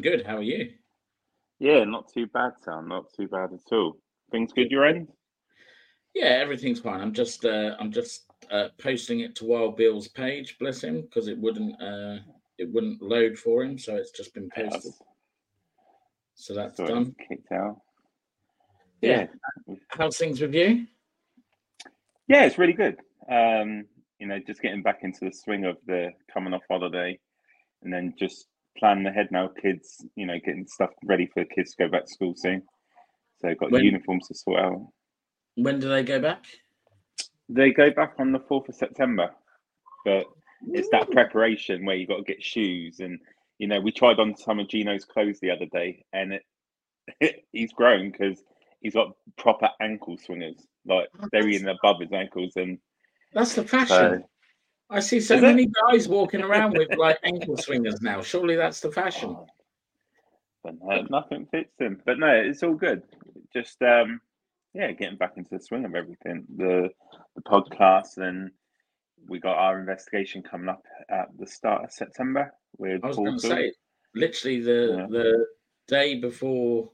I'm good. How are you? Yeah, not too bad, Sam. Not too bad at all. Things good your end? Yeah, everything's fine. I'm just uh, I'm just uh, posting it to Wild Bill's page, bless him, because it wouldn't uh, it wouldn't load for him, so it's just been posted. Yes. So that's So done. kicked out. Yeah. How's things with you? Yeah, it's really good. Um, you know, just getting back into the swing of the coming off holiday and then just planning ahead now, kids, you know, getting stuff ready for kids to go back to school soon. So got When- uniforms to sort out. When do they go back? They go back on the 4th of September, but it's that preparation where you got to get shoes and you know we tried on some of Gino's clothes the other day and it, he's grown because he's got proper ankle swingers like they're even above his ankles and That's the fashion. so I see so Is it? many guys walking around with like ankle swingers now. Surely that's the fashion. oh, but no, nothing fits him but no it's all good just um yeah getting back into the swing of everything the the podcast and we got our investigation coming up at the start of September with I was going to say, literally the Yeah. the day before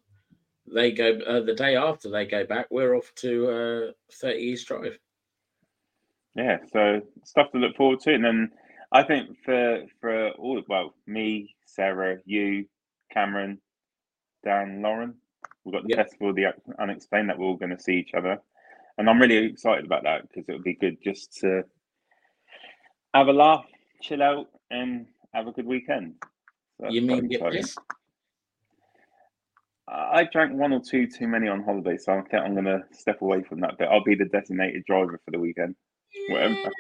they go, uh, the day after they go back, we're off to uh, 30 East Drive. Yeah so stuff to look forward to and then i think for for all well me sarah you cameron dan lauren we've got the Yep. festival the unexplained that we're all going to see each other and i'm really excited about that because it would be good just to have a laugh chill out and have a good weekend So you mean get pissed? I I drank one or two too many on holiday, so I think I'm going to step away from that bit. I'll be the designated driver for the weekend. Whatever.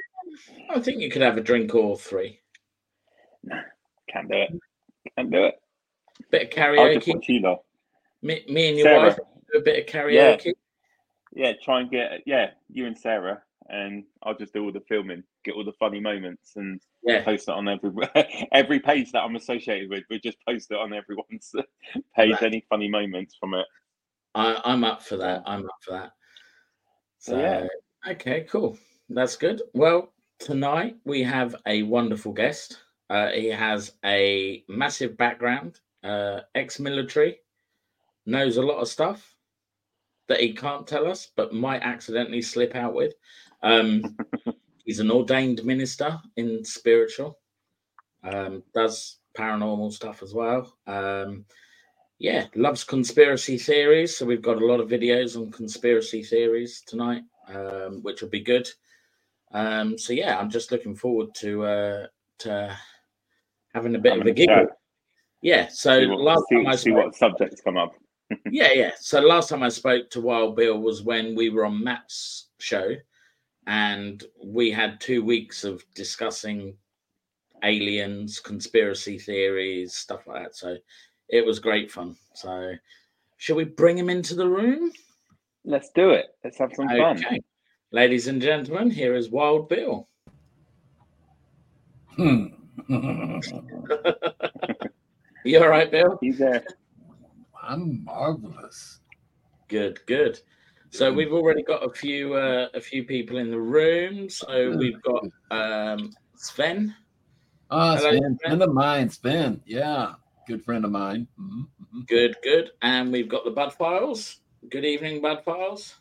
I think you could have a drink or three. Can't do it. Can't do it. Bit of karaoke. watch you lot. Me, me and your Sarah. wife do a bit of karaoke. Yeah, try and get yeah you and Sarah, and I'll just do all the filming, get all the funny moments, and Yeah. post it on every every page that I'm associated with. We just post it on everyone's page. Right. Any funny moments from it. I, I'm up for that. I'm up for that. So, So, yeah. okay, cool. That's good. Well, tonight we have a wonderful guest. Uh, he has a massive background, uh, ex military, knows a lot of stuff that he can't tell us, but might accidentally slip out with. Um, he's an ordained minister in spiritual, um, does paranormal stuff as well. Um, yeah, loves conspiracy theories. So we've got a lot of videos on conspiracy theories tonight, um, which will be good. Um, so yeah, I'm just looking forward to uh, to having a bit Having of a a giggle. chat. Yeah. So see what, last see, time I see spoke, what subjects come up. yeah, yeah. So last time I spoke to Wild Bill was when we were on Matt's show, and we had two weeks of discussing aliens, conspiracy theories, stuff like that. So it was great fun. So shall we bring him into the room? Let's do it. Let's have some fun. Okay. Ladies and gentlemen, here is Wild Bill. Hmm. You all right, Bill? He's there. I'm marvelous. Good, good. So we've already got a few uh, a few people in the room. So we've got um, Sven. Ah, Hello, Sven, Sven. friend of mine, Sven. Yeah, good friend of mine. Mhm, mhm. Good, good. And we've got the Bud Files. Good evening, Bud Files.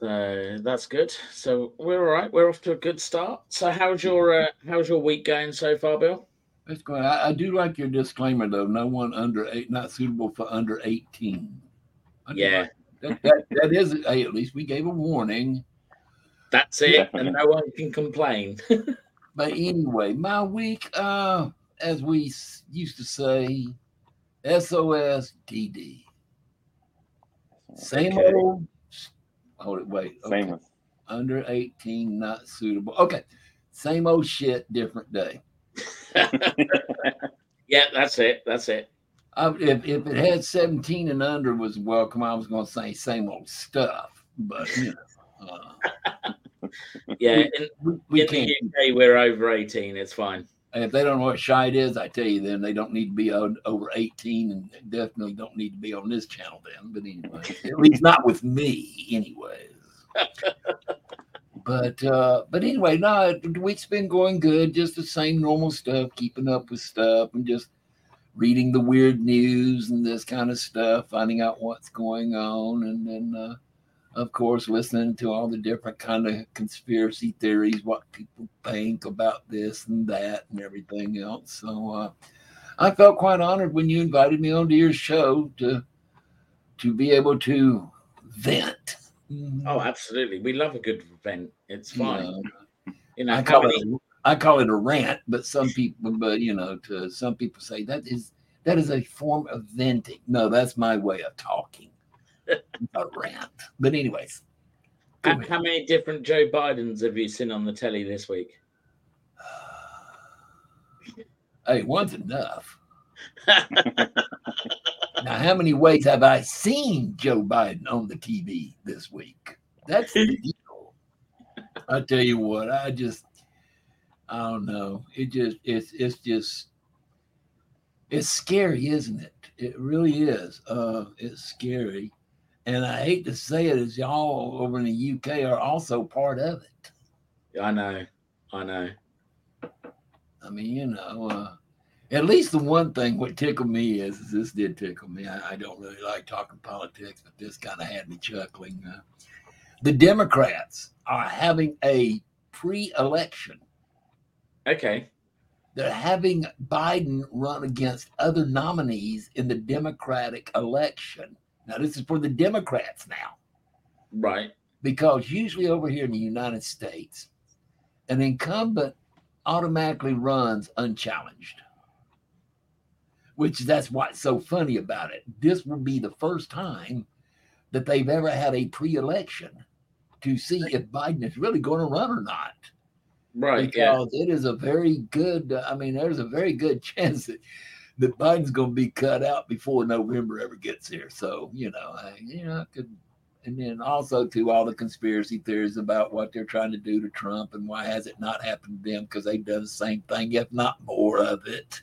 So that's good. So we're all right. We're off to a good start. So how's your uh, how's your week going so far, Bill? That's good. I, I do like your disclaimer though. No one under eight, not suitable for under eighteen. Yeah, like that, that, that is. Hey, at least we gave a warning. that's it, Definitely. and no one can complain. But anyway, my week, uh, as we used to say, SOS DD. Same Okay. old. Hold it, wait. Same okay. with under 18 not suitable okay same old shit different day yeah, that's it. That's it. I, if, if it had 17 and under was welcome i was going to say same old stuff but you know uh, Yeah, in, we, we in the UK we're over eighteen. It's fine. If they don't know what shite is i tell you then they don't need to be o- over 18 and definitely don't need to be on this channel then but anyway at least not with me anyways But uh, but anyway, no, week's been going good. Just the same normal stuff, keeping up with stuff, and just reading the weird news and this kind of stuff, finding out what's going on, and then uh, of course listening to all the different kind of conspiracy theories, what people think about this and that and everything else. So uh, I felt quite honored when you invited me onto your show to to be able to vent. Oh, absolutely. We love a good vent. It's fine. Yeah. You know, I call many- it I call it a rant, but some people, but you know, to some people say that is that is a form of venting. No, that's my way of talking. A rant. But anyways, how, how many different Joe Bidens have you seen on the telly this week? hey, one's enough. Now, how many ways have I seen Joe Biden on the TV this week? That's the deal. I tell you what, I just, I don't know. It just, it's, it's just, it's scary, isn't it? It really is. Uh, it's scary, and I hate to say it, as y'all over in the UK are also part of it. I know. I know. I mean, you know, uh, at least the one thing what tickled me is, is this did tickle me. I, I don't really like talking politics, but this kind of had me chuckling. Uh, the Democrats are having a pre-election. Okay. They're having Biden run against other nominees in the Democratic election. Now, this is for the Democrats now Right. because usually over here in the United States, an incumbent automatically runs unchallenged. Which that's what's so funny about it. This will be the first time that they've ever had a pre-election to see if Biden is really going to run or not. Right. Yeah. Because it is a very good. I mean, there's a very good chance that that Biden's going to be cut out before November ever gets here. So you know, I, you know, I could and then also to all the conspiracy theories about what they're trying to do to Trump and why has it not happened to them because they've done the same thing, if not more of it.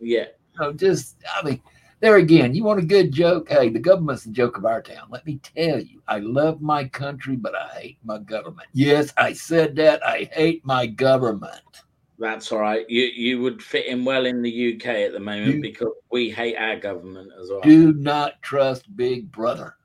Yeah. Know, just I mean, there again, you want a good joke? Hey, the government's the joke of our town. Let me tell you, I love my country, but I hate my government. Yes, I said that. I hate my government. That's all right. You you would fit in well in the UK at the moment You- because we hate our government as well. Do not trust Big Brother.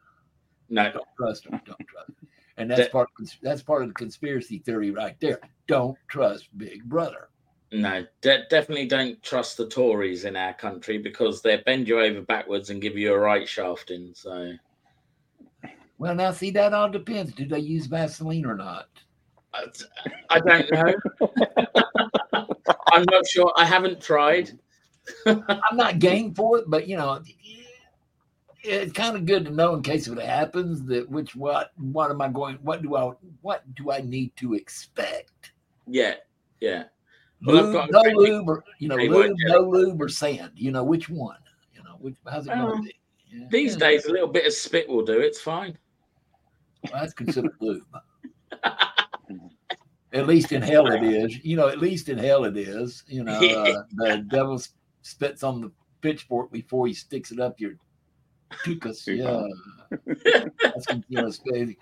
no. Don't trust him. Don't trust. Him. And that's That- part. That's part of the conspiracy theory right there. Don't trust Big Brother. No, de- definitely don't trust the Tories in our country because they bend you over backwards and give you a right shafting. So Well, now see that all depends. Do they use Vaseline or not? I, I don't know. I'm not sure. I haven't tried. I'm not game for it, but you know, it's kind of good to know in case if it happens that which what what am I going? What do I what do I need to expect? Yeah, yeah. Well, I've Lube, no great- lube, or you know, lube, what, no lube, or sand. You know which one? You know which? How's it Well, going to um, be? Yeah, These yeah, days, a little bit of spit will do. It's fine. well, that's considered lube. At least in hell it is. You know, at least in hell it is. You know, uh, the devil spits on the pitchfork before he sticks it up your tuchus. Yeah, that's you know, crazy.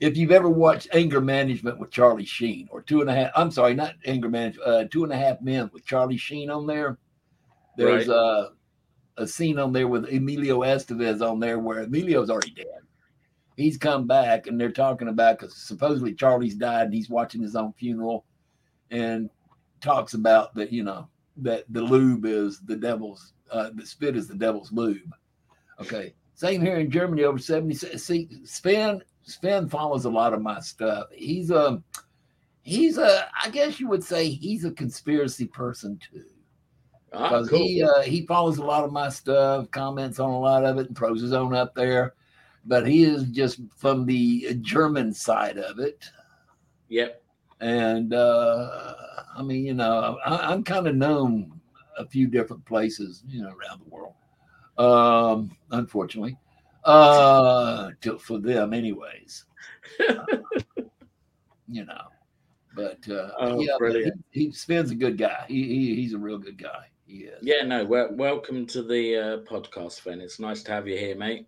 If you've ever watched Anger Management with Charlie Sheen, or Two and a Half, I'm sorry, not Anger Management, uh, Two and a Half Men with Charlie Sheen on there, there's Right. uh, a scene on there with Emilio Estevez on there where Emilio's already dead. He's come back and they're talking about because supposedly Charlie's died and he's watching his own funeral and talks about that, you know, that the lube is the devil's, uh, the spit is the devil's lube. Okay. Same here in Germany over 70. See, Sven, Sven follows a lot of my stuff. He's a, he's a, I guess you would say he's a conspiracy person too Ah, because cool. he uh, he follows a lot of my stuff, comments on a lot of it, and throws his own up there. But he is just from the German side of it, Yep. and uh, I mean, you know, I, I'm kind of known a few different places, you know, around the world. Um, unfortunately, uh, to, for them, anyways. you know, but uh, Oh, yeah, but brilliant. he, he Sven's a good guy. He, he he's a real good guy. He is. Yeah. No. Well, welcome to the uh, podcast, Sven. It's nice to have you here, mate.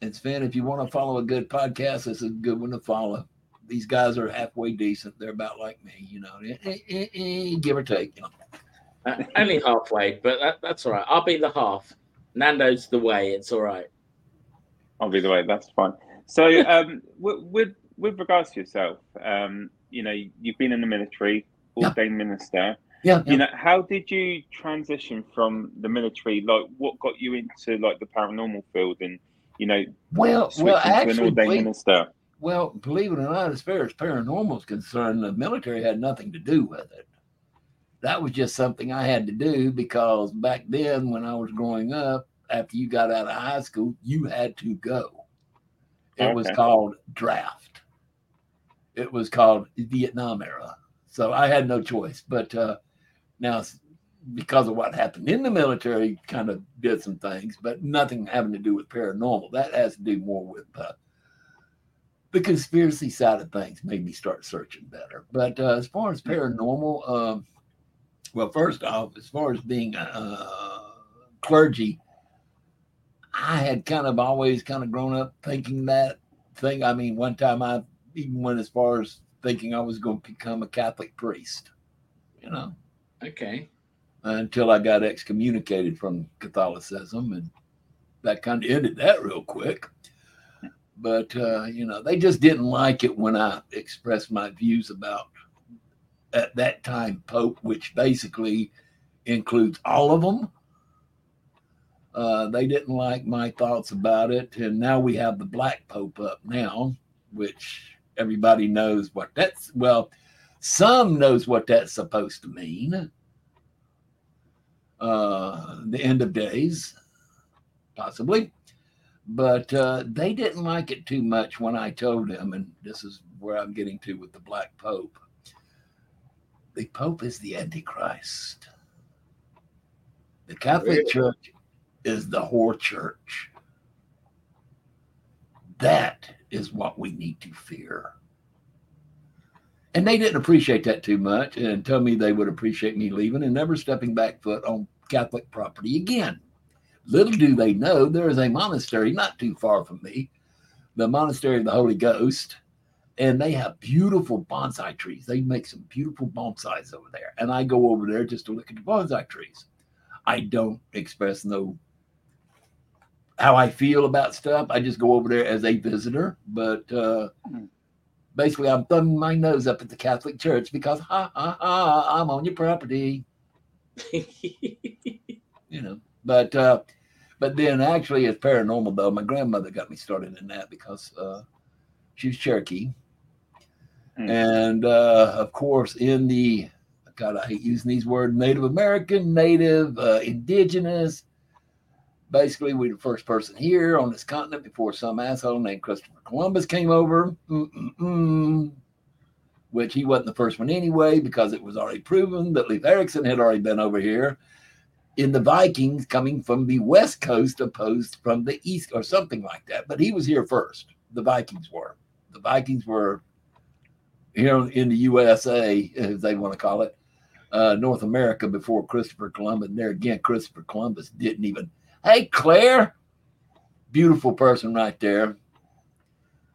And Sven, if you want to follow a good podcast, it's a good one to follow. these guys are halfway decent. They're about like me, you know, eh, eh, eh, give or take. You know. Uh, only halfway, but that, that's all right. I'll be the half. Nando's the way. It's all right. I'll be the way. That's fine. So, um, with, with with regards to yourself, um, you know, you've been in the military, ordained yeah. minister. Yeah, yeah, You know, how did you transition from the military? Like, what got you into like the paranormal field, and you know, well, well, actually, believe, minister? Well, believe it or not, as far as paranormal is concerned, the military had nothing to do with it. That was just something I had to do because back then, when I was growing up, after you got out of high school, you had to go. It okay. was called draft. It was called Vietnam era. So I had no choice. But uh, now, because of what happened in the military, kind of did some things, but nothing having to do with paranormal. That has to do more with uh, the conspiracy side of things. Made me start searching better. But uh, as far as paranormal, um, well, first off, as far as being uh, clergy, I had kind of always kind of grown up thinking that thing. I mean, one time I even went as far as thinking I was going to become a Catholic priest, you know. Okay. Until I got excommunicated from Catholicism, and that kind of ended that real quick. But, uh, you know, they just didn't like it when I expressed my views about, at that time, Pope, which basically includes all of them uh, they didn't like my thoughts about it. And now we have the Black Pope up now, which everybody knows what that's, well, some knows what that's supposed to mean. Uh, the end of days, possibly. But uh, they didn't like it too much when I told them, and this is where I'm getting to with the Black Pope. The Pope is the Antichrist. The Catholic? Church is the whore church. That is what we need to fear. And they didn't appreciate that too much and told me they would appreciate me leaving and never stepping back foot on Catholic property again. Little do they know there is a monastery not too far from me, the Monastery of the Holy Ghost, and they have beautiful bonsai trees. They make some beautiful bonsais over there. And I go over there just to look at the bonsai trees. I don't express no how I feel about stuff. I just go over there as a visitor, but uh, hmm. Basically, I'm thumbing my nose up at the Catholic Church because ha ha ha, I'm on your property. you know, but uh, but then actually, it's paranormal though. My grandmother got me started in that because uh, she was Cherokee, mm. and uh, of course, in the God, I hate using these words: Native American, Native, uh, Indigenous basically we are the first person here on this continent before some asshole named Christopher Columbus came over. Mm-mm-mm. Which he wasn't the first one anyway, because it was already proven that Leif Erikson had already been over here in the Vikings coming from the west coast opposed from the east or something like that. But he was here first. The Vikings were. The Vikings were here in the USA, as they want to call it, uh, North America before Christopher Columbus. And there again, Christopher Columbus didn't even Hey, Claire. Beautiful person right there.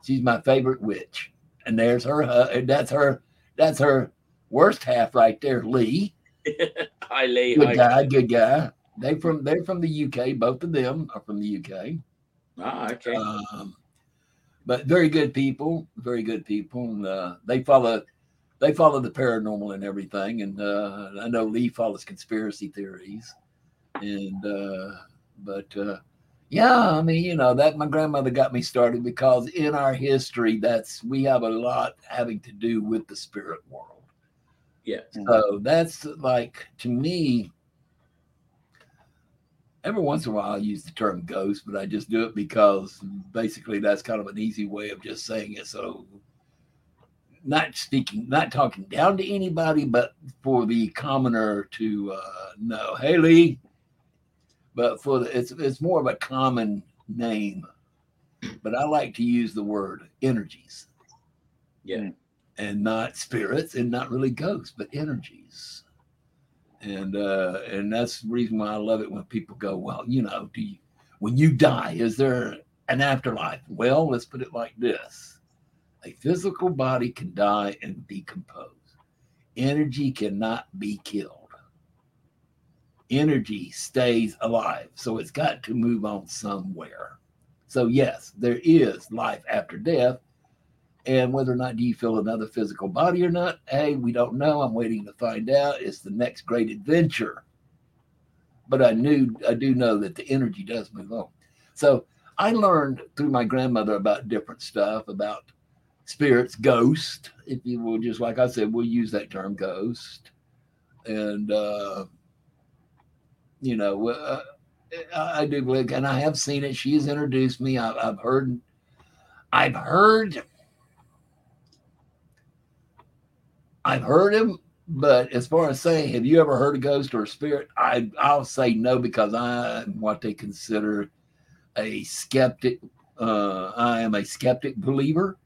She's my favorite witch. And there's her. Uh, that's her. That's her worst half right there, Lee. Hi, Lee. Good Hi. guy. Good guy. They from they're from the UK. Both of them are from the UK. Ah, okay. Um, but very good people. Very good people, and uh, they follow they follow the paranormal and everything. And uh, I know Lee follows conspiracy theories, and uh, but uh, yeah, I mean, you know, that my grandmother got me started because in our history, that's we have a lot having to do with the spirit world. Yeah. So that's like to me. Every once in a while, I use the term ghost, but I just do it because basically that's kind of an easy way of just saying it. So, not speaking, not talking down to anybody, but for the commoner to uh, know, hey, Lee, but for the, it's it's more of a common name. But I like to use the word energies. Yeah. And not spirits and not really ghosts, but energies. And uh and that's the reason why I love it when people go, Well, you know, do you when you die, is there an afterlife? Well, let's put it like this. A physical body can die and decompose. Energy cannot be killed. Energy stays alive. So it's got to move on somewhere. So, yes, there is life after death. And whether or not do you feel another physical body or not, hey, we don't know. I'm waiting to find out. It's the next great adventure. But I knew, I do know that the energy does move on. So I learned through my grandmother about different stuff about spirits, ghost, if you will, just like I said, we'll use that term ghost. And, uh, you know, uh, I do believe, and I have seen it. She's introduced me. I, I've heard, I've heard, I've heard him. But as far as saying, have you ever heard a ghost or a spirit? I I'll say no because I'm what they consider a skeptic. Uh, I am a skeptic believer,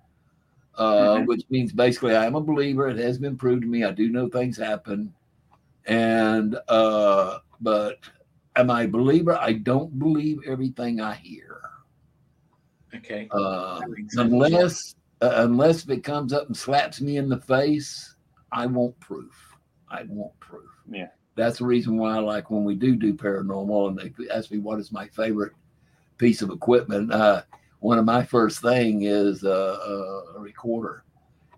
uh, mm-hmm. which means basically I am a believer. It has been proved to me. I do know things happen, and uh, but am I a believer? I don't believe everything I hear. Okay. Uh, unless uh, unless if it comes up and slaps me in the face, I want proof. I want proof. Yeah. That's the reason why I like when we do do paranormal and they ask me what is my favorite piece of equipment. Uh, one of my first thing is uh, a recorder,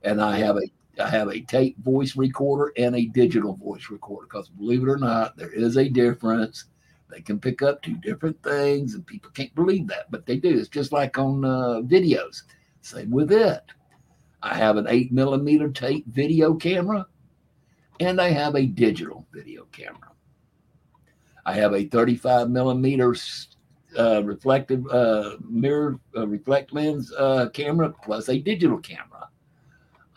and I have a I have a tape voice recorder and a digital voice recorder because believe it or not, there is a difference. They can pick up two different things, and people can't believe that, but they do. It's just like on uh, videos. Same with it. I have an eight millimeter tape video camera, and I have a digital video camera. I have a 35 millimeter uh, reflective uh, mirror uh, reflect lens uh, camera plus a digital camera.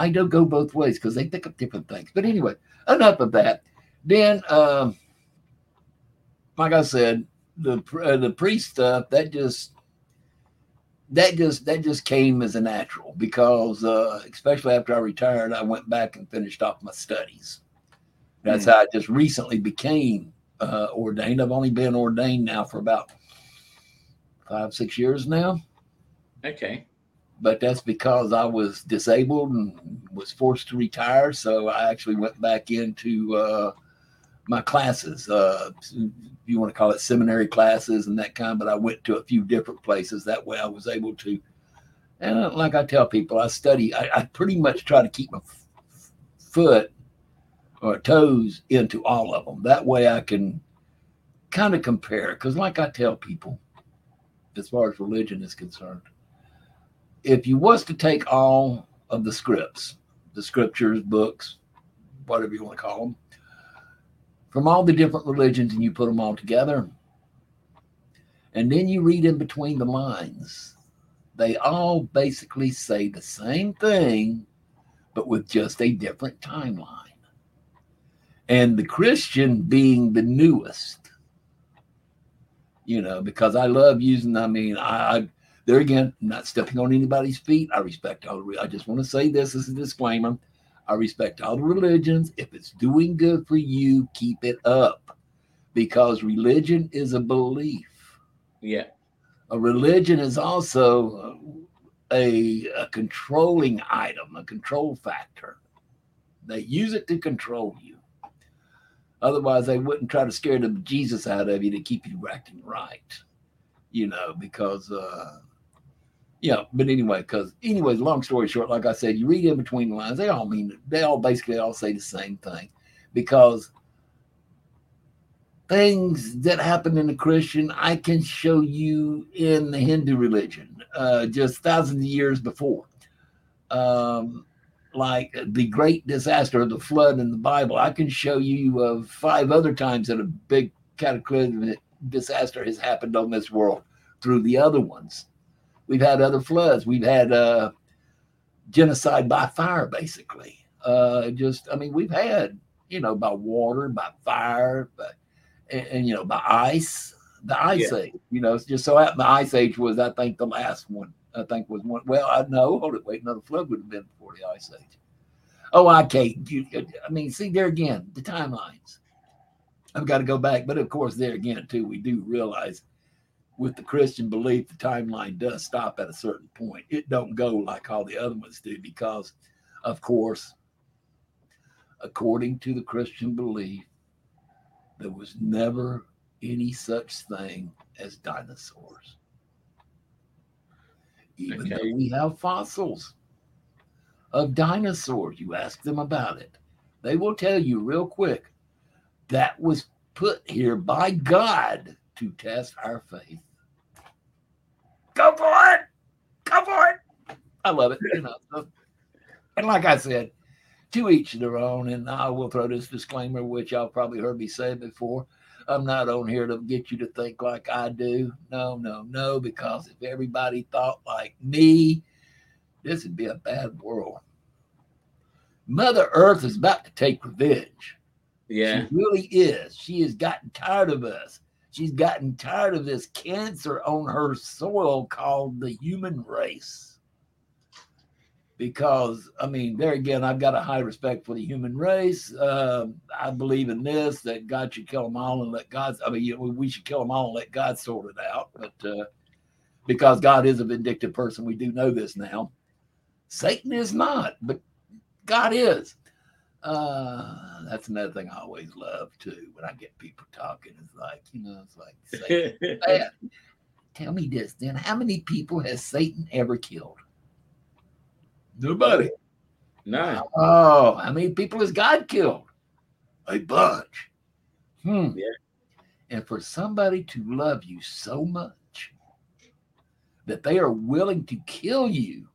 I don't go both ways because they pick up different things. But anyway, enough of that. Then, um, like I said, the uh, the priest stuff that just that just that just came as a natural because uh, especially after I retired, I went back and finished off my studies. That's mm. how I just recently became uh, ordained. I've only been ordained now for about five, six years now. Okay. But that's because I was disabled and was forced to retire. So I actually went back into uh, my classes. Uh, you want to call it seminary classes and that kind, but I went to a few different places. That way I was able to. And uh, like I tell people, I study, I, I pretty much try to keep my f- foot or toes into all of them. That way I can kind of compare. Because, like I tell people, as far as religion is concerned. If you was to take all of the scripts, the scriptures, books, whatever you want to call them, from all the different religions and you put them all together, and then you read in between the lines, they all basically say the same thing, but with just a different timeline. And the Christian being the newest, you know, because I love using. I mean, I, I there again, I'm not stepping on anybody's feet. I respect all. I just want to say this as a disclaimer. I respect all the religions. If it's doing good for you, keep it up, because religion is a belief. Yeah, a religion is also a, a controlling item, a control factor. They use it to control you. Otherwise, they wouldn't try to scare the Jesus out of you to keep you acting right, you know, because, uh, yeah, but anyway, because, anyways, long story short, like I said, you read in between the lines, they all mean, they all basically all say the same thing because things that happen in the Christian, I can show you in the Hindu religion uh, just thousands of years before. Um, like the great disaster the flood in the Bible. I can show you of five other times that a big cataclysmic disaster has happened on this world through the other ones. We've had other floods. We've had uh, genocide by fire, basically. Uh, just, I mean, we've had, you know, by water, by fire, but and, and you know, by ice, the ice yeah. age. You know, just so the ice age was, I think, the last one I think was one. Well, I know. Hold it. Wait, another flood would have been before the ice age. Oh, I can't. You, I mean, see there again, the timelines. I've got to go back, but of course, there again too, we do realize with the Christian belief, the timeline does stop at a certain point. It don't go like all the other ones do because, of course, according to the Christian belief, there was never any such thing as dinosaurs. Even Okay. though we have fossils of dinosaurs, you ask them about it. They will tell you real quick that was put here by God to test our faith. Go for it. Go for it. I love it. You know. so- And like I said, to each their own. And I will throw this disclaimer, which y'all probably heard me say before. I'm not on here to get you to think like I do. No, no, no, because if everybody thought like me, this would be a bad world. Mother Earth is about to take revenge. Yeah. She really is. She has gotten tired of us. She's gotten tired of this cancer on her soil called the human race. Because, I mean, there again, I've got a high respect for the human race. Um, I believe in this that God should kill them all and let God, I mean, we should kill them all and let God sort it out. But uh, because God is a vindictive person, we do know this now. Satan is not, but God is. Uh, that's another thing I always love too. When I get people talking, it's like, you know, it's like, Satan, bad. tell me this then. How many people has Satan ever killed? Nobody. no. Oh, how many people has God killed? A bunch. Hmm. Yeah. And for somebody to love you so much that they are willing to kill you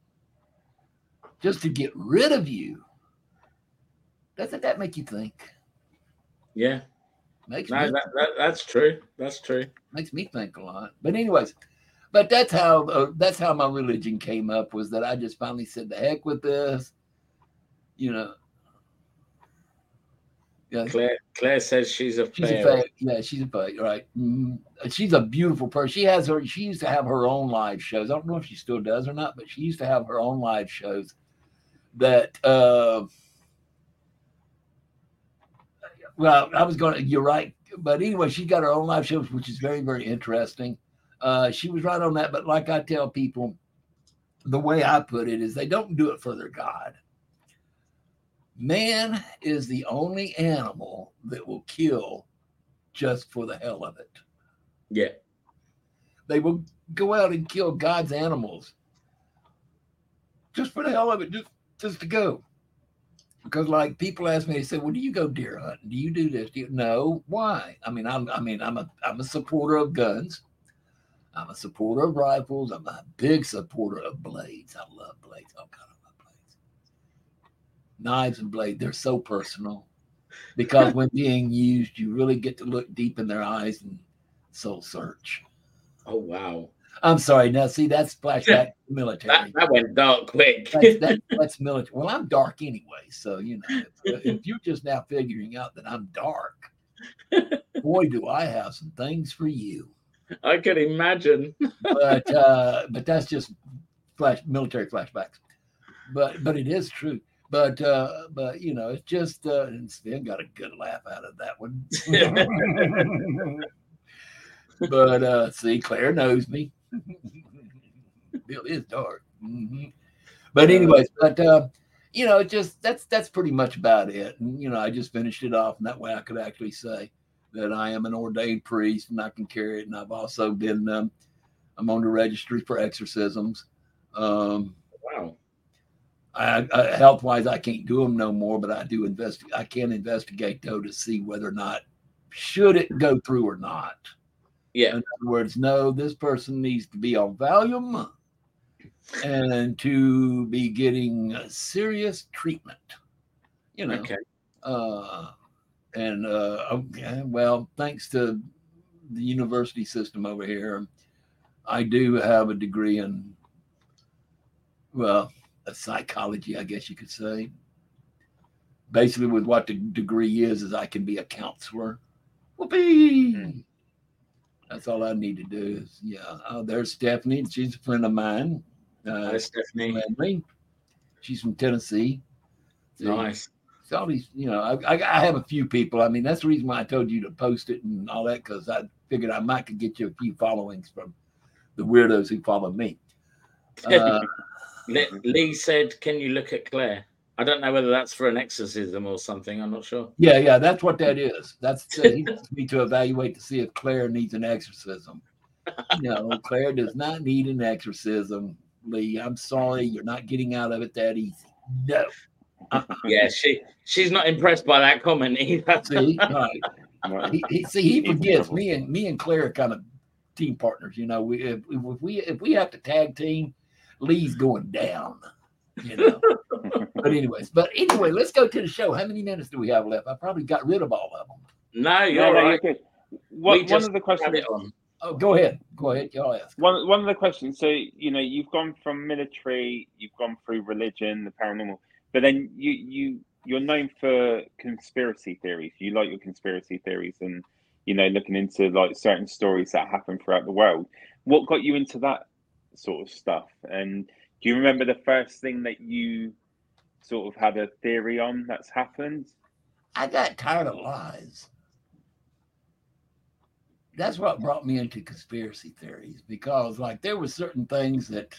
just to get rid of you, doesn't that make you think? Yeah. Makes No, me that, that, that's true. That's true. makes me think a lot. But anyways, but that's how uh, that's how my religion came up was that I just finally said the heck with this, you know. Yeah, Claire Claire says she's a she's a fairy. fake. Yeah, she's a fake. Right. Mhm. She's a beautiful person. She has her. She used to have her own live shows. I don't know if she still does or not, but she used to have her own live shows. That. uh Well, I was going. to You're right. But anyway, she's got her own live shows, which is very, very interesting. Uh, she was right on that. But like I tell people, the way I put it is they don't do it for their God. Man is the only animal that will kill just for the hell of it. Yeah. They will go out and kill God's animals just for the hell of it, just just to go. Because like people ask me, they say, "Well, do you go deer hunting? Do you do this? Do you? No. Why? I mean, I'm I mean, I'm a I'm a supporter of guns. I'm a supporter of rifles. I'm a big supporter of blades. I love blades. Oh God, I love blades. Knives and blades, they're so personal because when being used, you really get to look deep in their eyes and soul search. Oh wow. I'm sorry. Now, see, that's flashback military. That, that went dark quick. That's, that, that's military. Well, I'm dark anyway, so you know, if, if you're just now figuring out that I'm dark, boy, do I have some things for you. I can imagine. But uh, but that's just flash military flashbacks. But but it is true. But uh, but you know, it's just uh, and Sven got a good laugh out of that one. but uh, see, Claire knows me. Bill is dark. Mhm. But anyways, but uh, you know, just that's that's pretty much about it. And you know, I just finished it off, and that way I could actually say that I am an ordained priest and I can carry it. And I've also been um, I'm on the registry for exorcisms. Um, Wow. I, I health wise, I can't do them no more, but I do invest. I can investigate though to see whether or not should it go through or not. Yeah. In other words, no, this person needs to be on Valium and to be getting serious treatment. You know, Okay. uh, and uh, okay, well, thanks to the university system over here, I do have a degree in, well, a psychology, I guess you could say. Basically, with what the degree is, is I can be a counselor. Whoopee! Hmm. That's all I need to do. Is yeah. Oh, there's Stephanie. She's a friend of mine. Uh, Hi, Stephanie. Landry. She's from Tennessee. See, Nice. it's all these, you know, I, I, I have a few people. I mean, that's the reason why I told you to post it and all that because I figured I might could get you a few followings from the weirdos who follow me. Uh, Lee said, "Can you look at Claire?" I don't know whether that's for an exorcism or something. I'm not sure. yeah, yeah, that's what that is. That's uh, he wants me to evaluate to see if Claire needs an exorcism. No, Claire does not need an exorcism. Lee, I'm sorry, you're not getting out of it that easy. No. Yeah, she she's not impressed by that comment either. See, right. Right. he, he see he forgets me and me and Claire are kind of team partners. You know, we if, if we if we have to tag team, Lee's going down. You know. but anyways, but anyway, let's go to the show. How many minutes do we have left? I probably got rid of all of them. No, you're No, no, right. you're good. One, We one just of the questions. it on. Oh, go ahead. Go ahead. Y'all ask. One one of the questions. So you know, you've gone from military, you've gone through religion, the paranormal, but then you you you're known for conspiracy theories. You like your conspiracy theories, and you know, looking into like certain stories that happen throughout the world. What got you into that sort of stuff? And do you remember the first thing that you sort of had a theory on that's happened? I got tired of lies. That's what brought me into conspiracy theories because, like, there were certain things that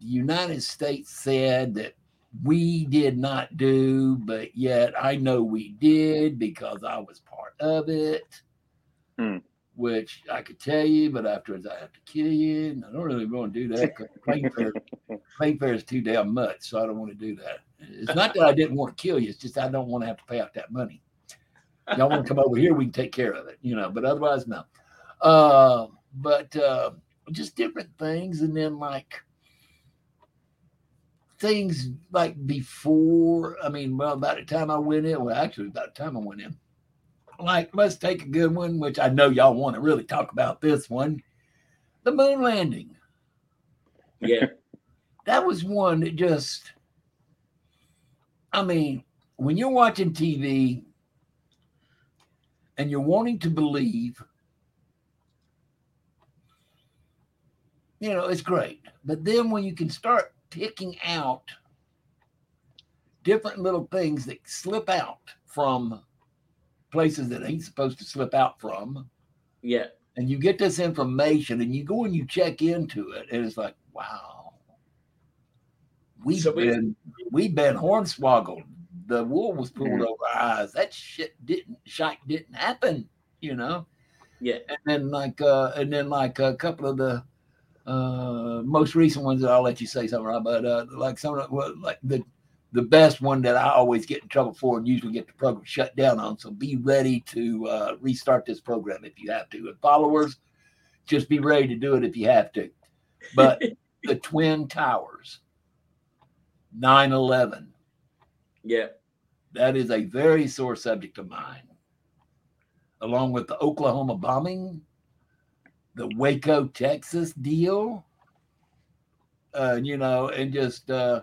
the United States said that we did not do, but yet I know we did because I was part of it. Hmm. Which I could tell you, but afterwards I have to kill you, and I don't really want to do that. Plane fare is too damn much, so I don't want to do that. It's not that I didn't want to kill you; it's just I don't want to have to pay out that money. Y'all want to come over here, we can take care of it, you know. But otherwise, no. Uh, but uh, just different things, and then like things like before. I mean, well, by the time I went in, well, actually, by the time I went in, like let's take a good one, which I know y'all want to really talk about this one, the moon landing. Yeah, That was one that just. I mean, when you're watching TV and you're wanting to believe, you know, it's great. But then when you can start picking out different little things that slip out from places that ain't supposed to slip out from, yeah, and you get this information and you go and you check into it, and it's like, wow. We've So we- been we've been hornswoggled. The wool was pulled Mhm. over our eyes. That shit didn't shite didn't happen, you know. yeah. And then like uh and then like a couple of the uh most recent ones that I'll let you say something, Rob, but uh like some of the, well, like the the best one that I always get in trouble for and usually get the program shut down on. So be ready to uh, restart this program if you have to. And followers, just be ready to do it if you have to. But the Twin Towers, 9 11, yeah, that is a very sore subject of mine. Along with the Oklahoma bombing, the Waco, Texas deal, uh, you know, and just uh,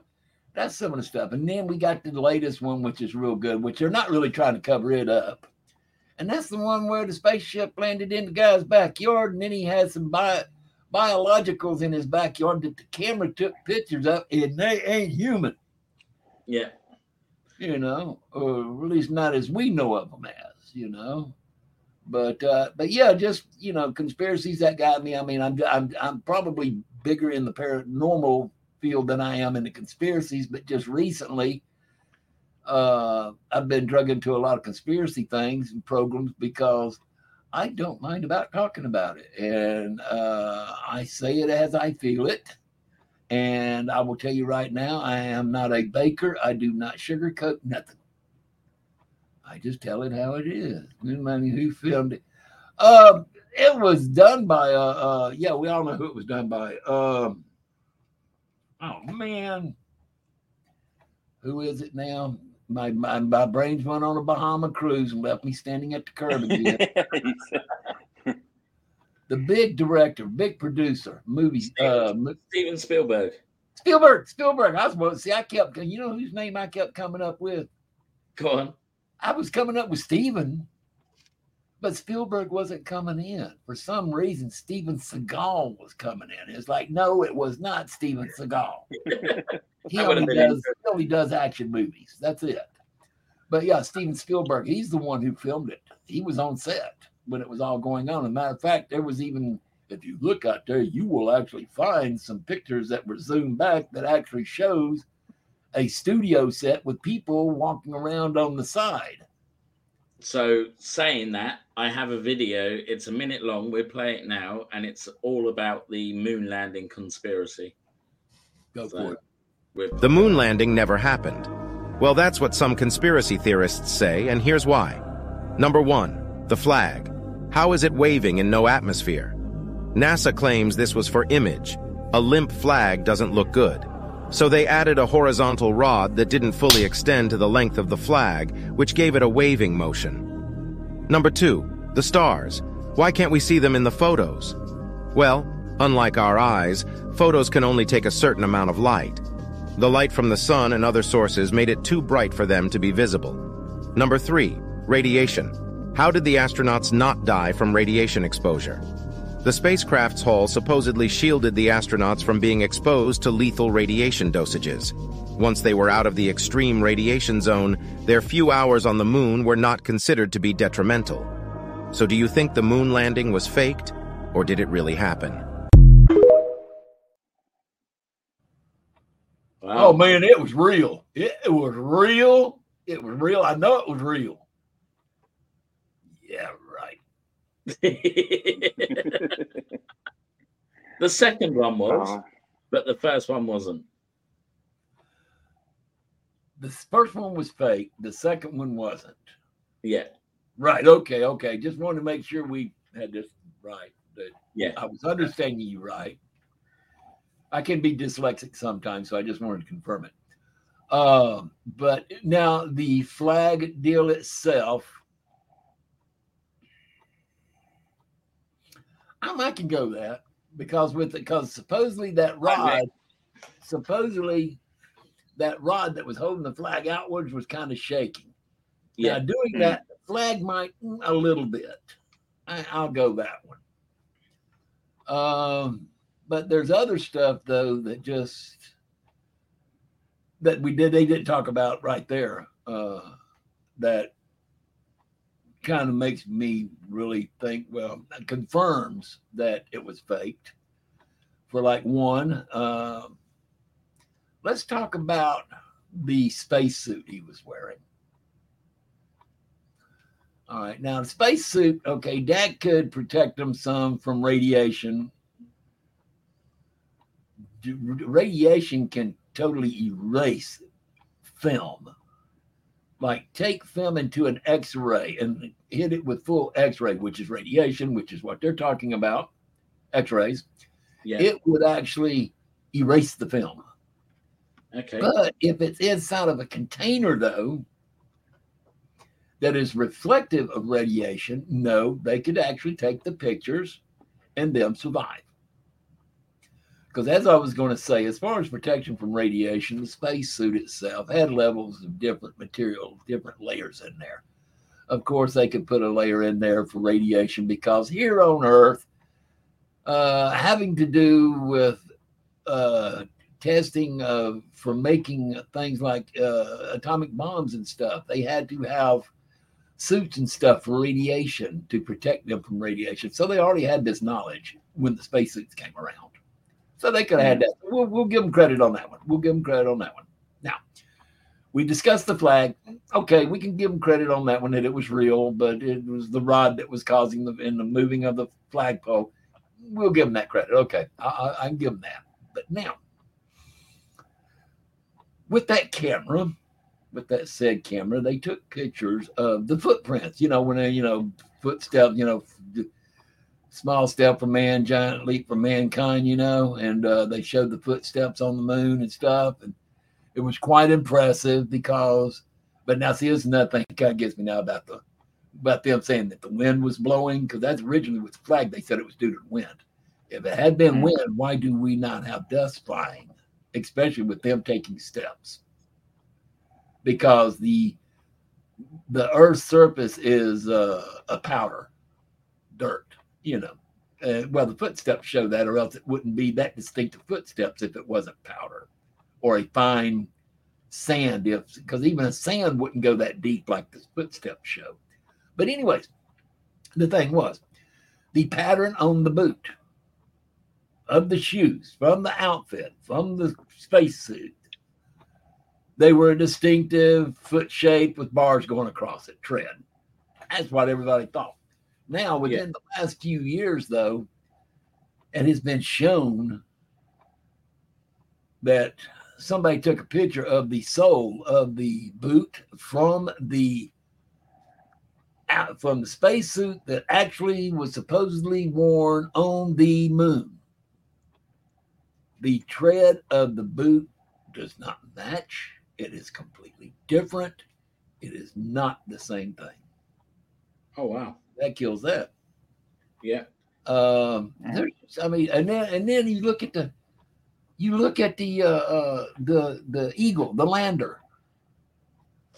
that's some of the stuff. And then we got the latest one, which is real good, which they're not really trying to cover it up. And that's the one where the spaceship landed in the guy's backyard, and then he had some bi- biologicals in his backyard that the camera took pictures of, and they ain't human yeah. you know, or at least not as we know of them as, you know. But uh, but yeah, just you know, conspiracies that got me. I mean, I'm I'm I'm probably bigger in the paranormal field than I am in the conspiracies, but just recently, uh, I've been drug into a lot of conspiracy things and programs because I don't mind about talking about it, and uh, I say it as I feel it. And I will tell you right now, I am not a baker. I do not sugarcoat nothing. I just tell it how it is. Mean, who filmed it? Um, it was done by uh, uh yeah, we all know who it was done by. Um oh man. Who is it now? My my, my brains went on a Bahama cruise and left me standing at the curb again. the big director, big producer, movies, uh, Steven Spielberg. Spielberg, Spielberg. I was supposed to see. I kept, you know, whose name I kept coming up with. Go on. I was coming up with Steven, but Spielberg wasn't coming in for some reason. Steven Seagal was coming in. It's like, no, it was not Steven Seagal. He only does, he only does action movies. That's it. But yeah, Steven Spielberg, he's the one who filmed it. He was on set. when it was all going on. As a matter of fact, there was even if you look out there, you will actually find some pictures that were zoomed back that actually shows a studio set with people walking around on the side. So, saying that, I have a video. It's a minute long. We're playing it now, and it's all about the moon landing conspiracy. Go So, for it. The moon landing never happened. Well, that's what some conspiracy theorists say, and here's why. Number one, the flag. How is it waving in no atmosphere? NASA claims this was for image. A limp flag doesn't look good. So they added a horizontal rod that didn't fully extend to the length of the flag, which gave it a waving motion. Number two, the stars. Why can't we see them in the photos? Well, unlike our eyes, photos can only take a certain amount of light. The light from the sun and other sources made it too bright for them to be visible. Number three, radiation. How did the astronauts not die from radiation exposure? The spacecraft's hull supposedly shielded the astronauts from being exposed to lethal radiation dosages. Once they were out of the extreme radiation zone, their few hours on the moon were not considered to be detrimental. So do you think the moon landing was faked, or did it really happen? Oh, wow. Oh man, it was real. It, it was real. It was real. I know it was real. Yeah, right. the second one was, Oh, but the first one wasn't. The first one was fake. The second one wasn't. Yeah. Right. Okay. Okay. Just wanted to make sure we had this right. That Yeah. I was understanding you right. I can be dyslexic sometimes, so I just wanted to confirm it. Um, but now the flag deal itself, I might can go that because with because supposedly that rod, supposedly that rod that was holding the flag outwards was kind of shaking. Yeah. Now, doing Mm. that, flag might mm, a little bit. I, I'll go that one. Um, but there's other stuff though that just that we did they didn't talk about right there. Uh, that kind of makes me really think. Well, confirms that it was faked. For like one, uh, let's talk about the spacesuit he was wearing. All right. Now, the spacesuit, okay, that could protect him some from radiation. Radiation can totally erase film. Like, take film into an X ray and hit it with full X ray, which is radiation, which is what they're talking about X rays. Yeah. It would actually erase the film. okay. But if it's inside of a container, though, that is reflective of radiation, no, they could actually take the pictures and them survive. Because as I was going to say, as far as protection from radiation, the spacesuit itself had levels of different material, different layers in there. Of course, they could put a layer in there for radiation because here on Earth, uh, having to do with uh, testing uh, for making things like uh, atomic bombs and stuff. They had to have suits and stuff for radiation to protect them from radiation. So they already had this knowledge when the spacesuits came around. So they could have had that. Mm-hmm. We'll, we'll give them credit on that one. We'll give them credit on that one. Now, we discussed the flag. Okay, we can give them credit on that one that it was real, but it was the rod that was causing the in the moving of the flagpole. We'll give them that credit. Okay, I, I, I can give them that. But now, with that camera, with that said camera, they took pictures of the footprints. You know, when they, you know, footsteps, you know, small step for man, giant leap for mankind, you know, and uh, they showed the footsteps on the moon and stuff. And it was quite impressive because, but now see, there's another thing kind of gets me now about the, about them saying that the wind was blowing because that's originally with the flag. They said it was due to the wind. If it had been Mm. wind, why do we not have dust flying, especially with them taking steps? Because the the Earth's surface is uh, a powder, dirt, you know. Uh, well, the footsteps show that, or else it wouldn't be that distinctive footsteps if it wasn't powder or a fine sand. If because even a sand wouldn't go that deep like the footsteps show. But anyways, the thing was the pattern on the boot of the shoes, from the outfit, from the spacesuit, they were a distinctive foot shape with bars going across it, tread. That's what everybody thought. Now, within Yeah. the last few years, though, it has been shown that somebody took a picture of the sole of the boot from the out from the spacesuit that actually was supposedly worn on the moon. The tread of the boot does not match. It is completely different. It is not the same thing. Oh wow. That kills that. Yeah. Um, there's, I mean, and then and then you look at the, you look at the uh, uh the the eagle, the lander.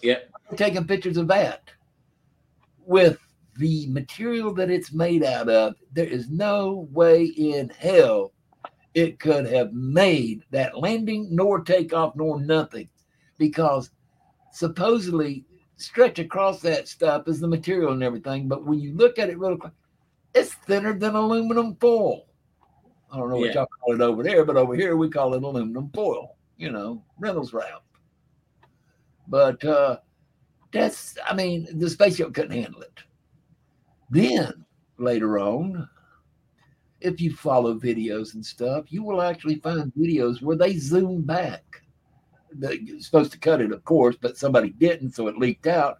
Yeah. taking pictures of that with the material that it's made out of. There is no way in hell it could have made that landing, nor takeoff, nor nothing, because supposedly stretch across that stuff is the material and everything. But when you look at it real quick, it's thinner than aluminum foil. I don't know what Yeah. y'all call it over there, but over here we call it aluminum foil, you know, Reynolds wrap. But uh that's I mean, the spaceship couldn't handle it. Then later on, if you follow videos and stuff, you will actually find videos where they zoom back. Supposed to cut it, of course, but somebody didn't, so it leaked out.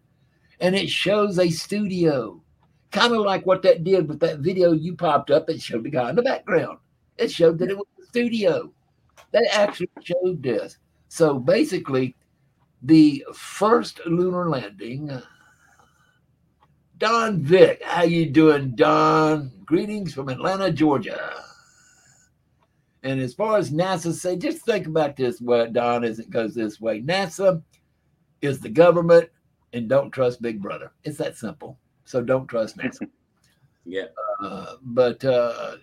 And it shows a studio, kind of like what that did with that video you popped up. It showed the guy in the background. It showed that it was a studio. They actually showed this. So basically, the first lunar landing. Uh, Don Vick, how you doing, Don? Greetings from Atlanta, Georgia. And as far as NASA say, just think about this way, Don, as it goes this way. NASA is the government, and don't trust Big Brother. It's that simple. So don't trust NASA. Yeah. Uh, but uh,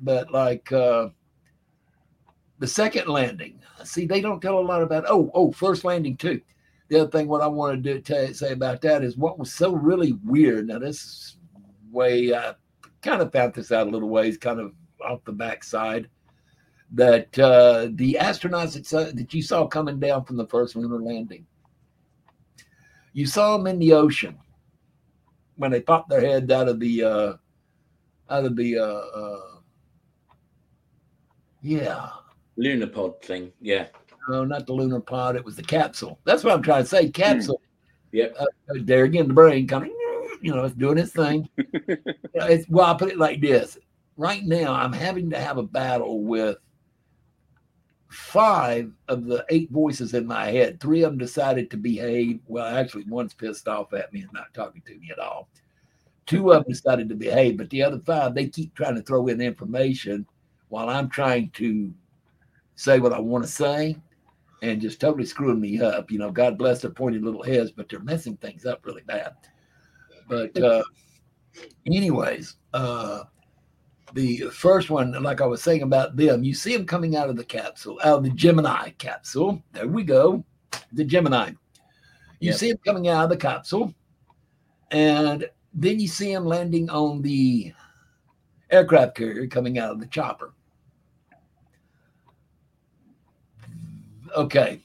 but like uh, the second landing, see, they don't tell a lot about. Oh, oh, first landing too. The other thing, what I wanted to tell, say about that is what was so really weird. Now this way I kind of found this out a little ways, kind of off the backside. That uh, the astronauts that, saw, that you saw coming down from the first lunar landing, you saw them in the ocean when they popped their heads out of the uh, out of the uh, uh yeah Lunar pod thing. Yeah. no not the lunar pod it was the capsule that's what i'm trying to say capsule Yep. uh, there again the brain coming. you know it's doing its thing You know, it's well i put it like this right now i'm having to have a battle with five of the eight voices in my head three of them decided to behave. Well actually one's pissed off at me and not talking to me at all. Two of them decided to behave but the other five they keep trying to throw in information while i'm trying to say what i want to say and just totally screwing me up. You know god bless their pointed little heads but they're messing things up really bad. But uh anyways uh the first one like i was saying about them you see them coming out of the capsule out of the gemini capsule. There we go the gemini. You Yep. see them coming out of the capsule and then you see them landing on the aircraft carrier coming out of the chopper. Okay.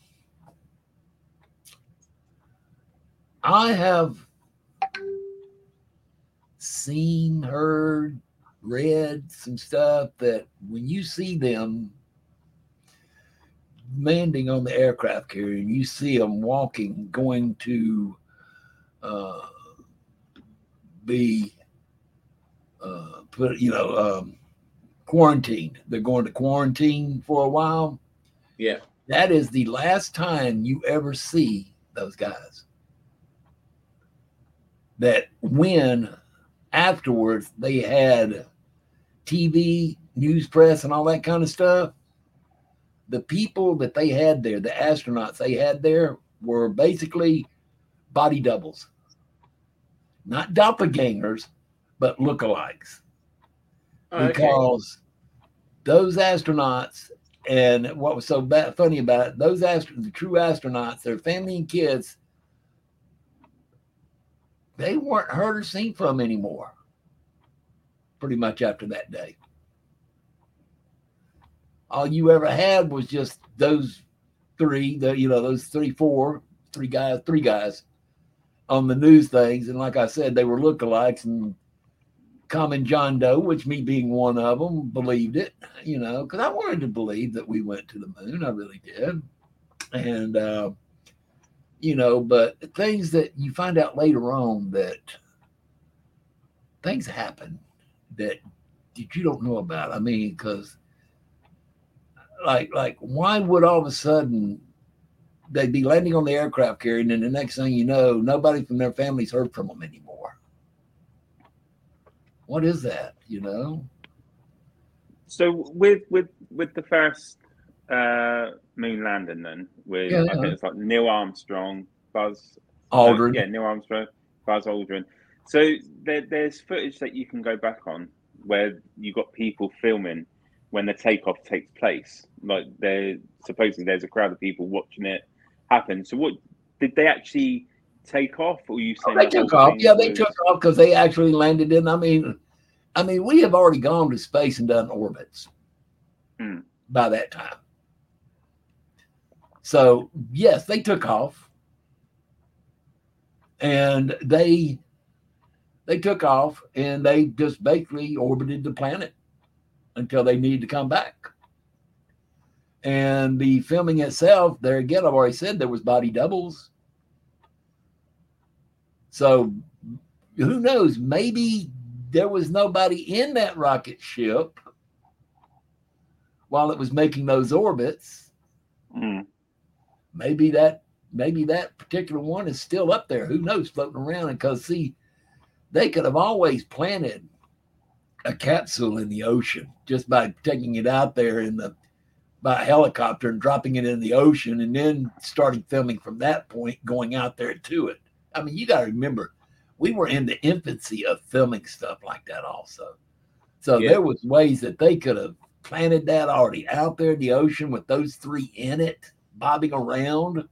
I have seen heard read some stuff that when you see them landing on the aircraft carrier and you see them walking going to uh, be uh, put you know um, quarantined. They're going to quarantine for a while. Yeah. that is the last time you ever see those guys. That when afterwards they had TV, news press, and all that kind of stuff. The people that they had there, the astronauts they had there, were basically body doubles, not doppelgangers, but lookalikes. Oh, okay. Because those astronauts, and what was so bad, funny about it, those astronauts, the true astronauts, their family and kids, they weren't heard or seen from anymore pretty much after that day. All you ever had was just those three, the you know, those three, four, three guys, three guys on the news things. And like I said, they were lookalikes and common John Doe, which me being one of them, believed it, you know, because I wanted to believe that we went to the moon. I really did. And, uh, you know, but things that you find out later on that things happen that, that you don't know about. I mean, because like, like, why would all of a sudden they'd be landing on the aircraft carrier, and then the next thing you know, nobody from their families heard from them anymore. What is that? You know. So with with with the first uh, moon landing, then with yeah, I think it's like Neil Armstrong, Buzz Aldrin, uh, yeah, Neil Armstrong, Buzz Aldrin. So there, there's footage that you can go back on where you got people filming when the takeoff takes place. Like there, supposedly there's a crowd of people watching it happen. So what did they actually take off, or you saying oh, they took off? Yeah, was... they took off because they actually landed in. I mean, I mean, we have already gone to space and done orbits hmm. by that time. So yes, they took off, and they they took off and they just basically orbited the planet until they needed to come back. And the filming itself, there again, I've already said there was body doubles. So who knows? Maybe there was nobody in that rocket ship while it was making those orbits. Mm. Maybe that maybe that particular one is still up there. Who knows, floating around? Because see, they could have always planted a capsule in the ocean just by taking it out there in the by helicopter and dropping it in the ocean and then starting filming from that point going out there to it. I mean you got to remember we were in the infancy of filming stuff like that also. So yeah. there was ways that they could have planted that already out there in the ocean with those three in it bobbing around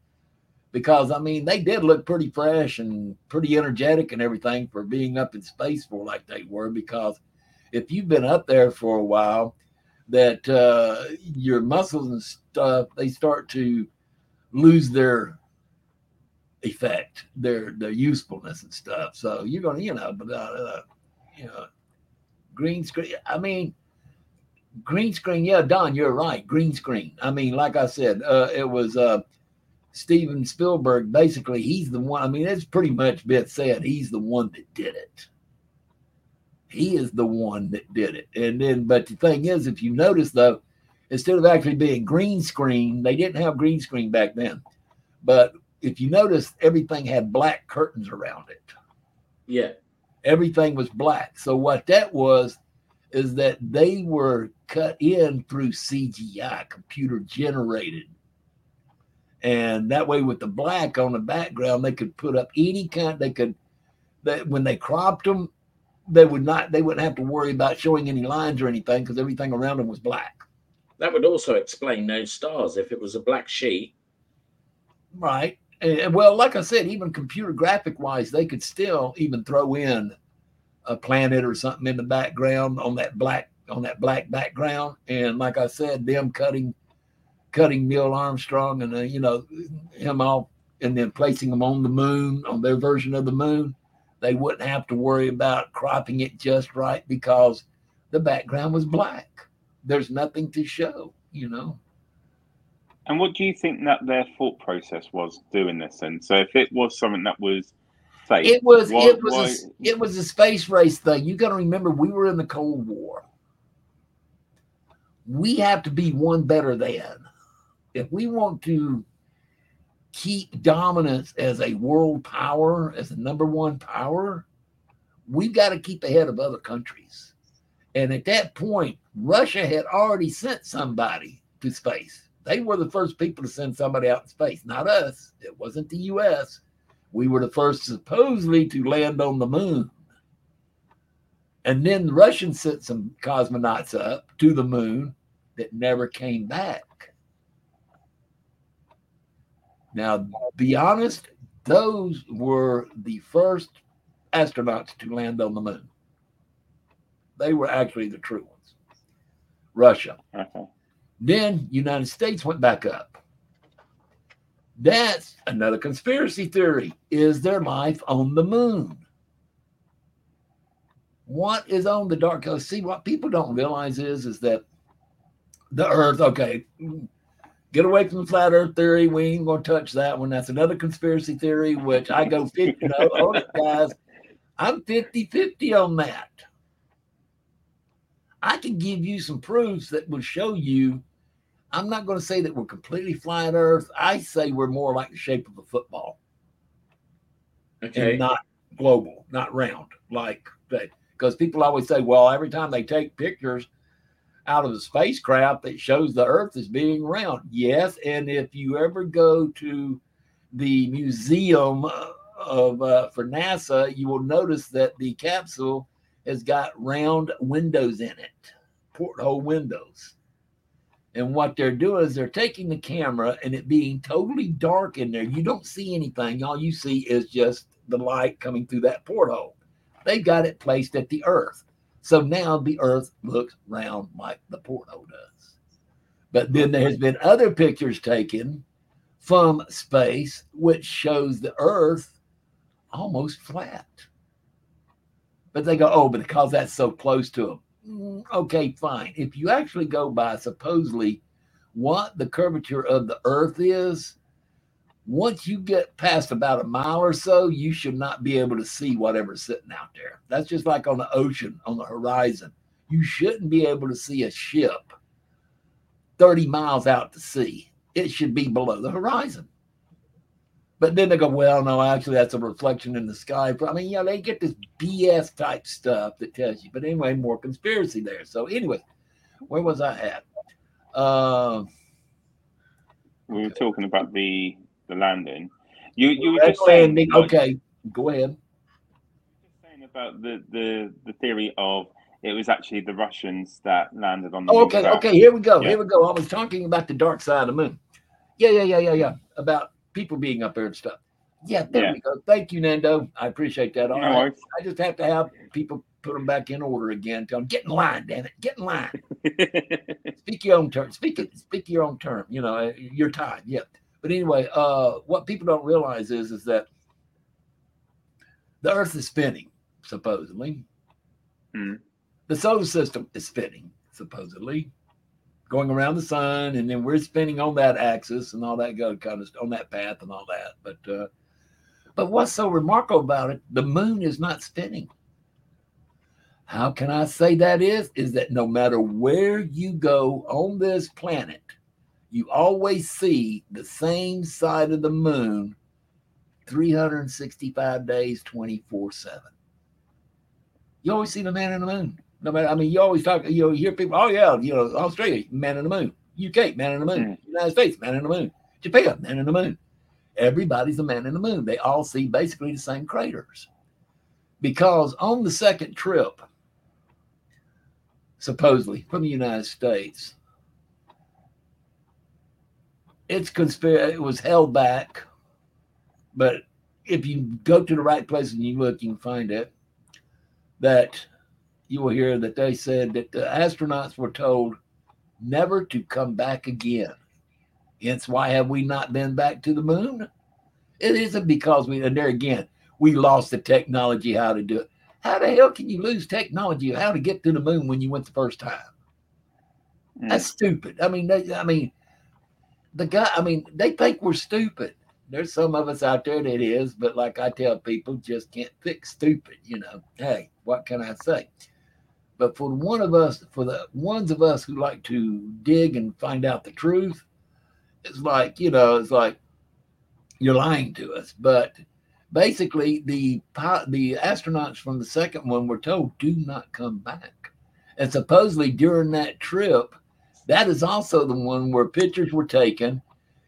because i mean they did look pretty fresh and pretty energetic and everything for being up in space for like they were because if you've been up there for a while that uh, your muscles and stuff they start to lose their effect, their their usefulness and stuff. So you're gonna, you know, but uh, uh, you know, green screen. I mean, green screen. Yeah, Don, you're right. Green screen. I mean, like I said, uh, it was uh, Steven Spielberg. Basically, he's the one. I mean, it's pretty much been said. He's the one that did it he is the one that did it. And then, but the thing is, if you notice though, instead of actually being green screen, they didn't have green screen back then. But if you notice, everything had black curtains around it. Yeah. Everything was black. So what that was is that they were cut in through CGI, computer generated. And that way, with the black on the background, they could put up any kind. They could, that when they cropped them, they would not they wouldn't have to worry about showing any lines or anything because everything around them was black. That would also explain those stars if it was a black sheet. Right. And, well, like I said, even computer graphic wise, they could still even throw in a planet or something in the background on that black on that black background. And like I said, them cutting cutting Neil Armstrong and uh, you know him off and then placing them on the moon on their version of the moon they wouldn't have to worry about cropping it just right because the background was black. There's nothing to show, you know. And what do you think that their thought process was doing this? And so, if it was something that was fake, it was why, it was why... a, it was a space race thing. You got to remember, we were in the Cold War. We have to be one better than. If we want to keep dominance as a world power, as a number one power, we've got to keep ahead of other countries. And at that point, Russia had already sent somebody to space. They were the first people to send somebody out in space, not us. It wasn't the US. We were the first supposedly to land on the moon. And then the Russians sent some cosmonauts up to the moon that never came back. Now, be honest, those were the first astronauts to land on the moon. They were actually the true ones. Russia. Okay. Then United States went back up. That's another conspiracy theory. Is there life on the moon? What is on the dark? Because see, what people don't realize is is that the Earth. Okay, get away from the flat Earth theory. We ain't gonna touch that one. That's another conspiracy theory, which I go 50. No, hold it, guys. I'm 50-50 on that. I can give you some proofs that will show you. I'm not going to say that we're completely flat Earth. I say we're more like the shape of a football Okay. and not global, not round, like that. Because people always say, well, every time they take pictures out of the spacecraft, that shows the Earth is being round. Yes, and if you ever go to the museum uh, of uh, for NASA, you will notice that the capsule has got round windows in it, porthole windows. And what they're doing is they're taking the camera and it being totally dark in there. You don't see anything. All you see is just the light coming through that porthole. They've got it placed at the earth. So now the earth looks round like the porthole does. But then there has been other pictures taken from space which shows the earth almost flat. But they go, oh, but because that's so close to them. Mm, Okay, fine. If you actually go by supposedly what the curvature of the earth is, once you get past about a mile or so, you should not be able to see whatever's sitting out there. That's just like on the ocean, on the horizon. You shouldn't be able to see a ship 30 miles out to sea. It should be below the horizon. But then they go, well, no, actually, that's a reflection in the sky. I mean, yeah, they get this BS type stuff that tells you. But anyway, more conspiracy there. So, anyway, where was I at? Uh, We were talking about the the landing. You you were just saying landing. like, Okay, go ahead. saying about the the the theory of it was actually the Russians that landed on the Oh, moon okay, okay. Here we go. Yeah. Here we go. I was talking about the dark side of the moon. Yeah, yeah, yeah, yeah, yeah. About people being up there and stuff. Yeah, there Yeah. we go. Thank you, Nando. I appreciate that. All No right. worries. I just have to have people put them back in order again. Tell them, get in line, damn it. Get in line. Speak your own term. Speak it. Speak your own term. You know, uh, your time. Yeah. But anyway, uh, what people don't realize is is that the Earth is spinning, supposedly. Hmm. The solar system is spinning, supposedly, going around the sun, and then we're spinning on that axis and all that go kind of on that path and all that. But uh, but what's so remarkable about it? The moon is not spinning. How can I say that is? Is that no matter where you go on this planet, you always see the same side of the moon 365 days, 24 7. You always see the man in the moon. No matter, I mean, you always talk, you know, you hear people, oh, yeah, you know, Australia, man in the moon. UK, man in the moon. Mm. United States, man in the moon. Japan, man in the moon. Everybody's a man in the moon. They all see basically the same craters. Because on the second trip, supposedly from the United States, it's conspiracy. It was held back, but if you go to the right place and you look, you can find it. That you will hear that they said that the astronauts were told never to come back again. Hence, why have we not been back to the moon? It isn't because we, and there again, we lost the technology how to do it. How the hell can you lose technology how to get to the moon when you went the first time? Mm. That's stupid. I mean, I mean, the guy. I mean, they think we're stupid. There's some of us out there that is, but like I tell people, just can't fix stupid. You know, hey, what can I say? But for one of us, for the ones of us who like to dig and find out the truth, it's like you know, it's like you're lying to us. But basically, the the astronauts from the second one were told do not come back, and supposedly during that trip, that is also the one where pictures were taken.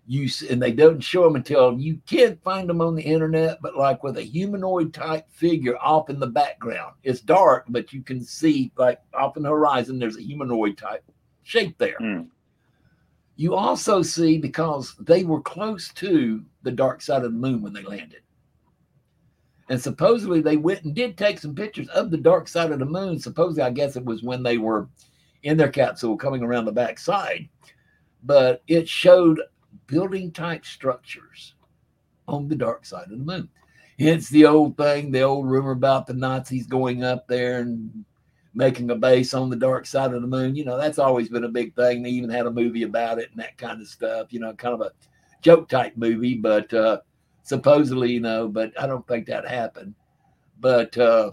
You and they don't show them until you can't find them on the internet, but like with a humanoid type figure off in the background. It's dark, but you can see like off in the horizon. There's a humanoid type shape there. Mm. You also see because they were close to the dark side of the moon when they landed. And supposedly they went and did take some pictures of the dark side of the moon. Supposedly, I guess it was when they were in their capsule coming around the back side. But it showed building type structures on the dark side of the moon. Hence the old thing, the old rumor about the Nazis going up there and making a base on the dark side of the moon. You know, that's always been a big thing. They even had a movie about it and that kind of stuff, you know, kind of a joke type movie, but uh, supposedly, you know, but I don't think that happened. But uh,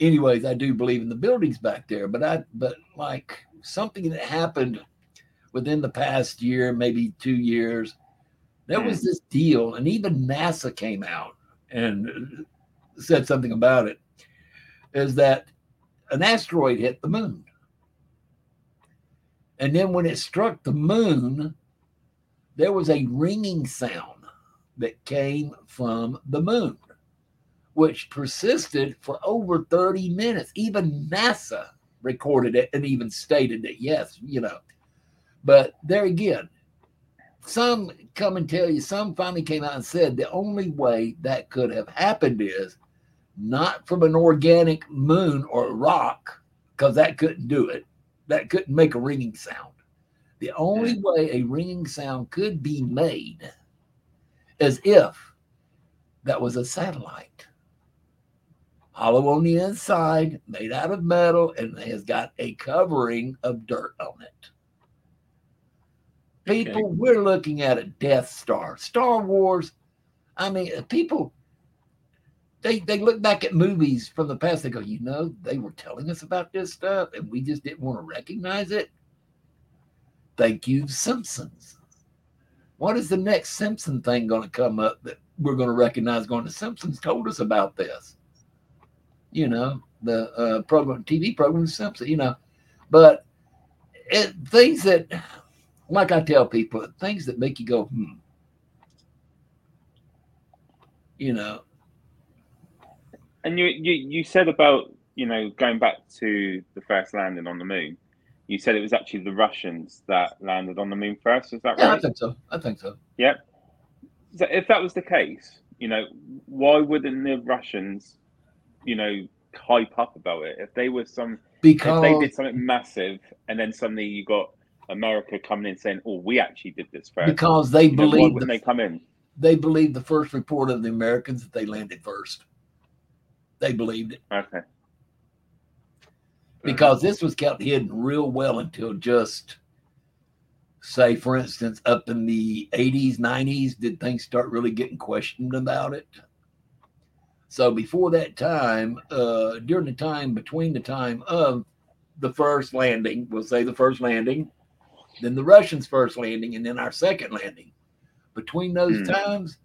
anyways, I do believe in the buildings back there, but I, but like something that happened within the past year, maybe two years, there was this deal, and even NASA came out and said something about it. Is that an asteroid hit the moon? And then when it struck the moon, there was a ringing sound that came from the moon, which persisted for over 30 minutes. Even NASA recorded it and even stated that, yes, you know. But there again, some come and tell you, some finally came out and said the only way that could have happened is not from an organic moon or rock, because that couldn't do it. That couldn't make a ringing sound. The only way a ringing sound could be made is if that was a satellite. Hollow on the inside, made out of metal, and has got a covering of dirt on it. People, okay. we're looking at a Death Star. Star Wars, I mean, uh, people, they, they look back at movies from the past. They go, you know, they were telling us about this stuff and we just didn't want to recognize it. Thank you, Simpsons. What is the next Simpson thing going to come up that we're going to recognize? Going, the Simpsons told us about this. You know, the uh, program, TV program, Simpson. You know, but it, things that like I tell people, things that make you go, hmm. You know. And you you you said about you know going back to the first landing on the moon. You said it was actually the Russians that landed on the moon first. Is that right? Yeah, I think so. I think so. Yeah. So if that was the case, you know, why wouldn't the Russians, you know, hype up about it if they were some because if they did something massive and then suddenly you got America coming in saying, "Oh, we actually did this first. because they believe when they come in. They believe the first report of the Americans that they landed first. They believed it. Okay. Because this was kept hidden real well until just, say, for instance, up in the 80s, 90s, did things start really getting questioned about it? So before that time, uh, during the time between the time of the first landing, we'll say the first landing, then the Russians' first landing, and then our second landing. Between those mm. times,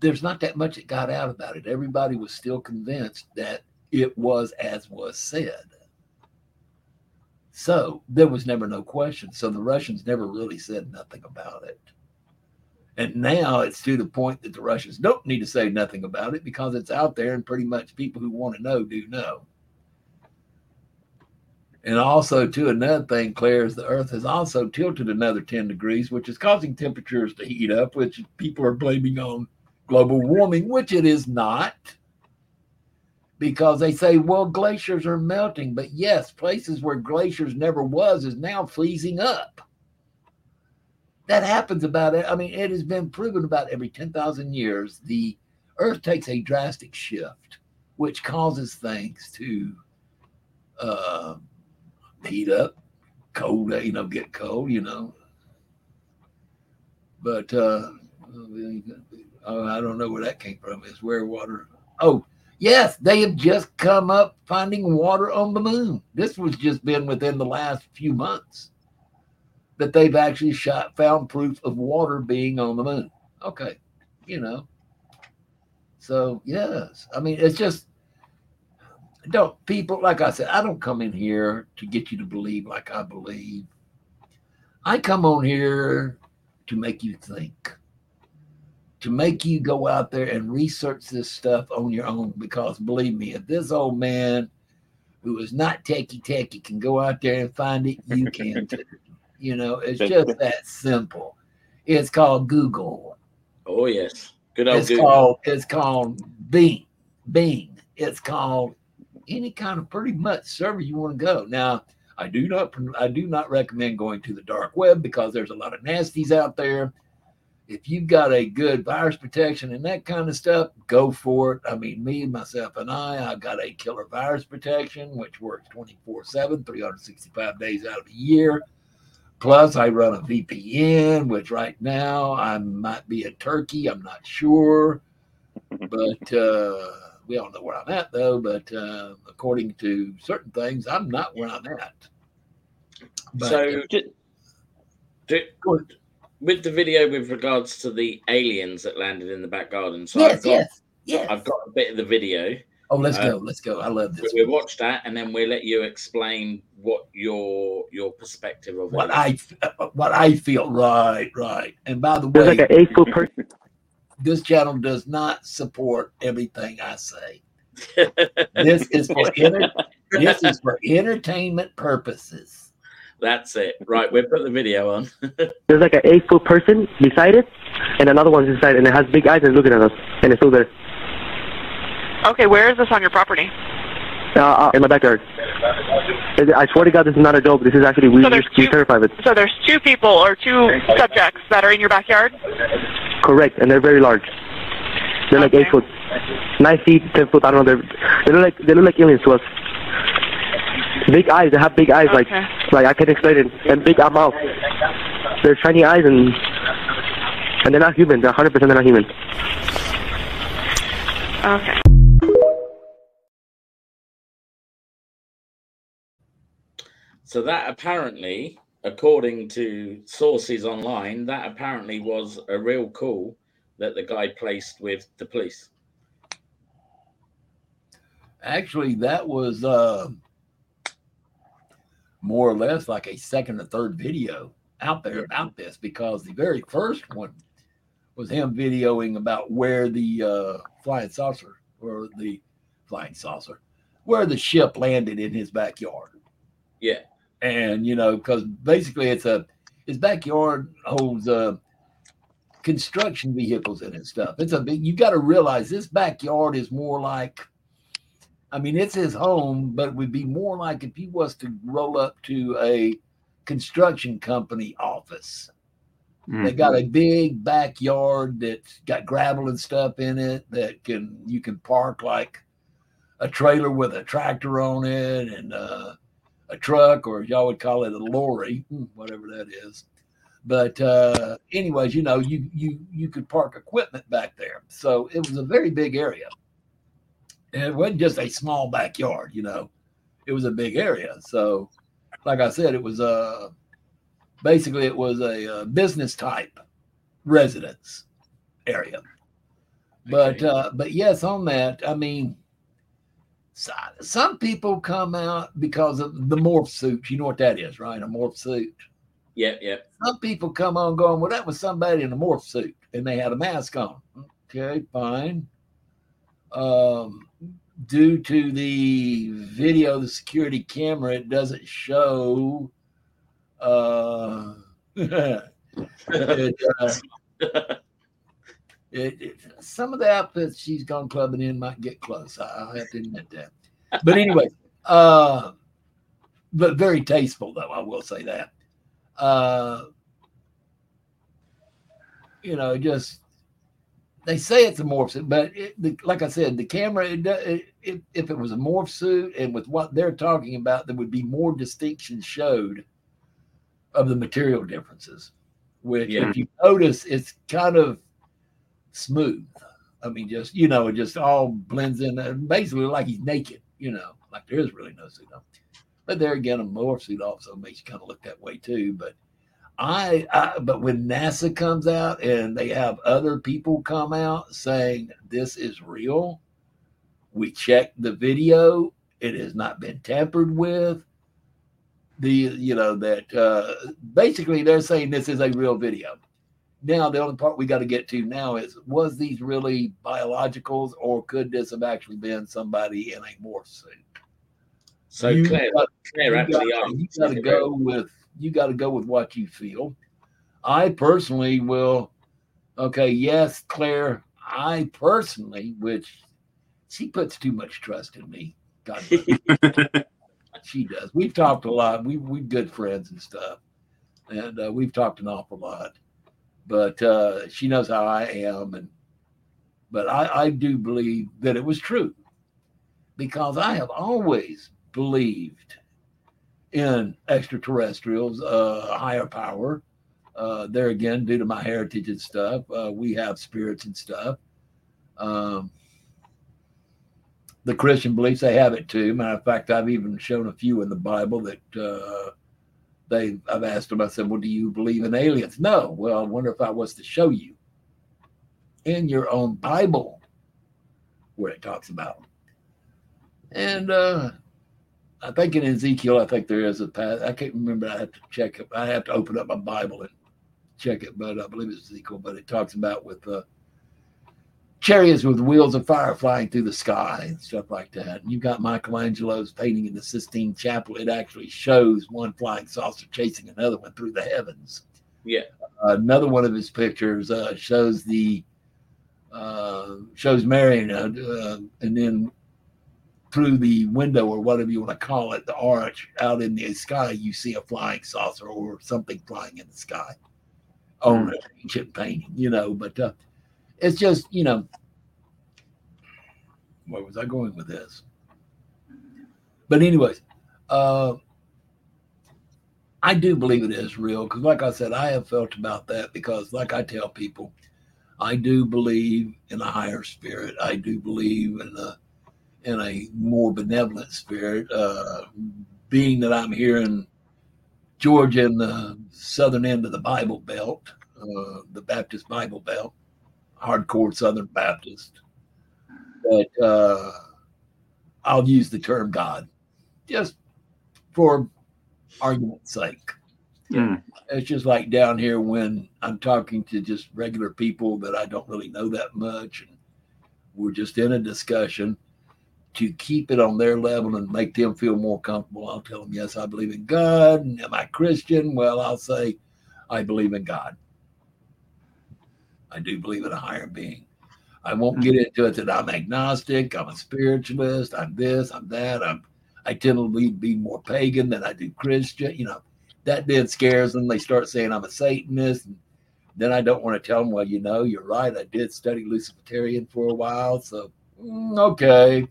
there's not that much that got out about it. Everybody was still convinced that it was as was said. So there was never no question. So the Russians never really said nothing about it. And now it's to the point that the Russians don't need to say nothing about it because it's out there and pretty much people who want to know do know. And also, too, another thing, Claire, is the Earth has also tilted another 10 degrees, which is causing temperatures to heat up, which people are blaming on global warming, which it is not. Because they say, well, glaciers are melting. But yes, places where glaciers never was is now freezing up. That happens about it. I mean, it has been proven about every 10,000 years, the Earth takes a drastic shift, which causes things to uh, heat up, cold, you know, get cold, you know. But uh, oh, I don't know where that came from. It's where water. Oh, yes, they have just come up finding water on the moon. This was just been within the last few months that they've actually shot found proof of water being on the moon. Okay, you know. So yes, I mean it's just don't people like I said, I don't come in here to get you to believe like I believe. I come on here to make you think, to make you go out there and research this stuff on your own. Because believe me, if this old man who is not techie techie can go out there and find it, you can too. You know, it's just that simple. It's called Google. Oh yes, Good old It's Google. called it's called Bing. Bing. It's called any kind of pretty much server you want to go. Now, I do not I do not recommend going to the dark web because there's a lot of nasties out there. If you've got a good virus protection and that kind of stuff, go for it. I mean, me, myself, and I, I've got a killer virus protection, which works 24 7, 365 days out of the year. Plus, I run a VPN, which right now I might be a turkey. I'm not sure. But uh, we all know where I'm at, though. But uh, according to certain things, I'm not where I'm at. But, so, Ju- do, Go with the video with regards to the aliens that landed in the back garden, so yes, I've got yes, yes. I've got a bit of the video. Oh, let's uh, go. Let's go. I love this. We'll watch that, and then we'll let you explain what your your perspective of What it. is. I what I feel. Right, right. And by the There's way, like an eight foot person. this channel does not support everything I say. This is for enter- this is for entertainment purposes. That's it. Right, we'll put the video on. There's like an eight foot person beside it, and another one's inside, and it has big eyes and looking at us, and it's still there. Okay, where is this on your property? Uh, uh, in my backyard. I swear to God, this is not a joke. This is actually we So there's we two- terrified it. So there's two people or two subjects that are in your backyard? Correct, and they're very large. They're like eight foot, nine feet, ten foot. I don't know. They're they look like they look like aliens to us. Big eyes. They have big eyes. Like Okay. like I can't explain it. And big mouth. They're shiny eyes and and they're not human. They're 100 percent they're not human. Okay. So that apparently, according to sources online, that apparently was a real call that the guy placed with the police. Actually, that was uh, more or less like a second or third video out there about this because the very first one was him videoing about where the uh, flying saucer or the flying saucer, where the ship landed in his backyard. Yeah. And, you know, because basically it's a, his backyard holds uh, construction vehicles in it and stuff. It's a big, you got to realize this backyard is more like, I mean, it's his home, but it would be more like if he was to roll up to a construction company office. They got a big backyard that's got gravel and stuff in it that can you can park like a trailer with a tractor on it and uh, a truck, or y'all would call it a lorry, hmm, whatever that is. But uh, anyways, you know, you you you could park equipment back there, so it was a very big area. And it wasn't just a small backyard, you know, it was a big area. So, like I said, it was a basically it was a, uh business type residence area. But Okay. uh, but yes, on that, I mean, so, some people come out because of the morph suit. You know what that is, right? A morph suit. yeah, yeah. Some people come on going, well, that was somebody in a morph suit, and they had a mask on. Okay, fine. Um, due to the video, the security camera, it doesn't show. Uh, it, uh, it, it- some of the outfits she's gone clubbing in might get close. I, I'll have to admit that. But anyway, uh, but very tasteful though. I will say that. Uh, you know, just they say it's a morph suit, but it, the, like I said, the camera. It, it, it, if it was a morph suit, and with what they're talking about, there would be more distinction showed of the material differences. Which, Yeah. if you notice, it's kind of smooth. I mean, just you know, it just all blends in, uh, basically like he's naked. You know, like there is really no suit on. But there again, a morph suit also makes you kind of look that way too. But I, I, but when NASA comes out and they have other people come out saying this is real, we checked the video, it has not been tampered with. The you know that uh, basically they're saying this is a real video. Now the only part we got to get to now is was these really biologicals or could this have actually been somebody in a morph suit? So You Claire, got- Claire you actually gotta, you gotta go with you gotta go with what you feel. I personally will okay, yes, Claire, I personally, which she puts too much trust in me. God she does. We've talked a lot. We we're good friends and stuff, and uh, we've talked an awful lot. But uh, she knows how I am, and but I, I do believe that it was true because I have always believed in extraterrestrials, uh, higher power. Uh, there again, due to my heritage and stuff, uh, we have spirits and stuff. Um, the Christian beliefs they have it too. Matter of fact, I've even shown a few in the Bible that uh, they. I've asked them. I said, "Well, do you believe in aliens?" No. Well, I wonder if I was to show you in your own Bible where it talks about them. And uh, I think in Ezekiel, I think there is a path. I can't remember. I have to check it. I have to open up my Bible and check it, but I believe it's Ezekiel. But it talks about with uh, chariots with wheels of fire flying through the sky and stuff like that. And you've got Michelangelo's painting in the Sistine Chapel. It actually shows one flying saucer chasing another one through the heavens. Yeah. Uh, another one of his pictures uh, shows the uh, shows Mary, uh, uh, and then through the window or whatever you want to call it, the arch out in the sky, you see a flying saucer or something flying in the sky on an ancient painting, you know. But uh, it's just, you know, where was I going with this? But, anyways, uh, I do believe it is real because, like I said, I have felt about that because, like I tell people, I do believe in a higher spirit. I do believe in a in a more benevolent spirit. Uh, being that I'm here in Georgia, in the southern end of the Bible Belt, uh, the Baptist Bible Belt, hardcore Southern Baptist. But uh, I'll use the term God just for argument's sake. Mm. It's just like down here when I'm talking to just regular people that I don't really know that much, and we're just in a discussion to keep it on their level and make them feel more comfortable. I'll tell them, yes, I believe in God. And am I Christian? Well, I'll say, I believe in God. I do believe in a higher being. I won't get into it that I'm agnostic, I'm a spiritualist, I'm this, I'm that. I'm I tend to be, be more pagan than I do Christian. You know, that then scares them. They start saying I'm a Satanist. And then I don't want to tell them, well, you know, you're right. I did study Luciferian for a while. So, mm, okay.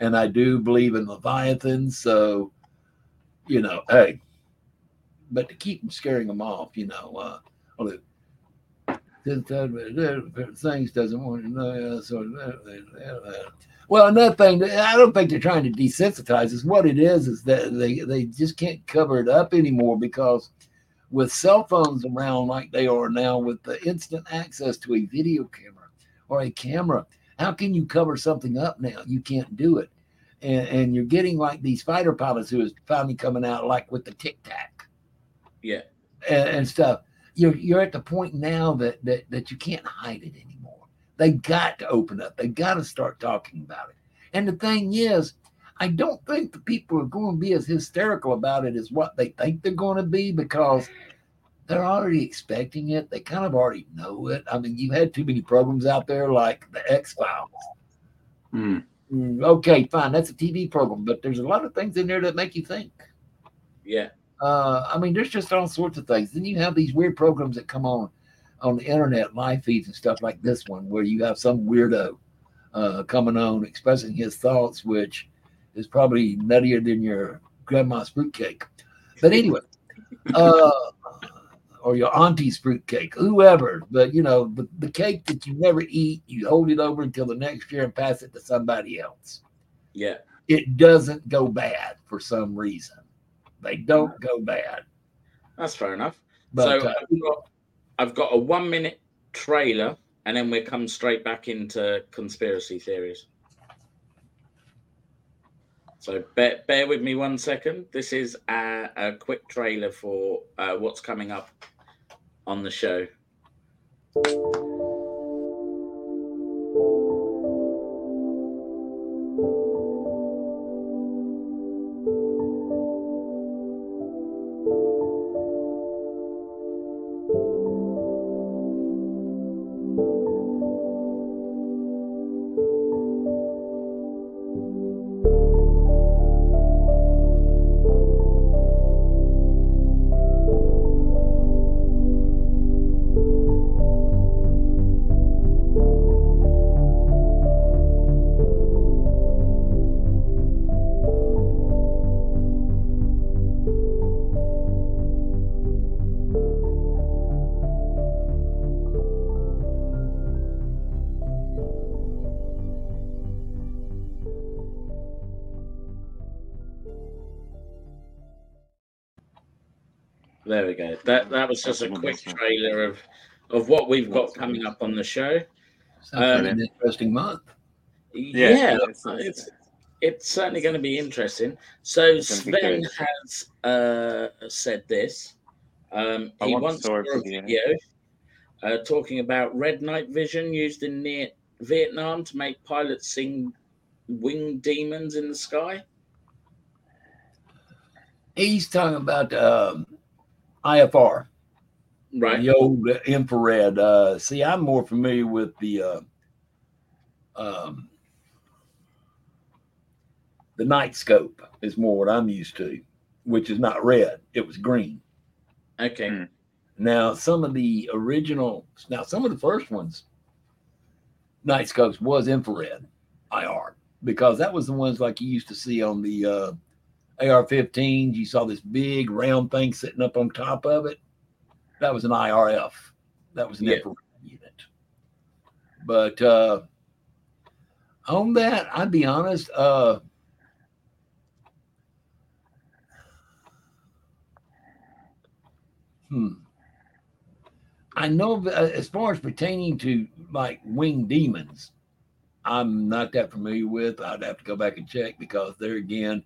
And I do believe in Leviathan. So, you know, hey, but to keep them scaring them off, you know, uh, things doesn't want to know. So, well, another thing, I don't think they're trying to desensitize us. What it is is that they, they just can't cover it up anymore because with cell phones around like they are now, with the instant access to a video camera or a camera, how can you cover something up now? You can't do it. And, and you're getting like these fighter pilots who is finally coming out like with the tic tac Yeah. and, and stuff. You're you're at the point now that that that you can't hide it anymore. They got to open up. They got to start talking about it. And the thing is, I don't think the people are going to be as hysterical about it as what they think they're going to be because they're already expecting it. They kind of already know it. I mean, you've had too many programs out there like the X Files. Mm. Okay, fine, that's a TV program, but there's a lot of things in there that make you think. Yeah. Uh, I mean, there's just all sorts of things. Then you have these weird programs that come on on the internet, live feeds and stuff like this one, where you have some weirdo uh, coming on expressing his thoughts, which is probably nuttier than your grandma's fruitcake. But anyway, uh, or your auntie's fruitcake, whoever. But you know, the, the cake that you never eat, you hold it over until the next year and pass it to somebody else. Yeah. It doesn't go bad for some reason. They don't go bad. That's fair enough. But so uh, I've, got, I've got a one minute trailer and then we'll come straight back into conspiracy theories. So bear, bear with me one second. This is a, a quick trailer for uh, what's coming up on the show. Was just a quick trailer of of what we've got coming up on the show. Sounds like Um, an interesting month. Yeah, Yeah, it's, it's- it's certainly going to be interesting. So It's Sven has uh, said this. Um, he once once saw saw a a video. video uh, talking about red night vision used in near Vietnam to make pilots sing winged demons in the sky. He's talking about um, IFR, Right. the old infrared. Uh, see, I'm more familiar with the uh, um, the night scope is more what I'm used to, which is not red; it was green. Okay. Hmm. Now, some of the original, now some of the first ones, night scopes was infrared IR because that was the ones like you used to see on the uh, AR-15s. You saw this big round thing sitting up on top of it. That was an IRF. That was an Yeah. infrared unit. But uh, on that, I'd be honest. Uh, hmm. I know uh, as far as pertaining to like winged demons, I'm not that familiar with. I'd have to go back and check because there again,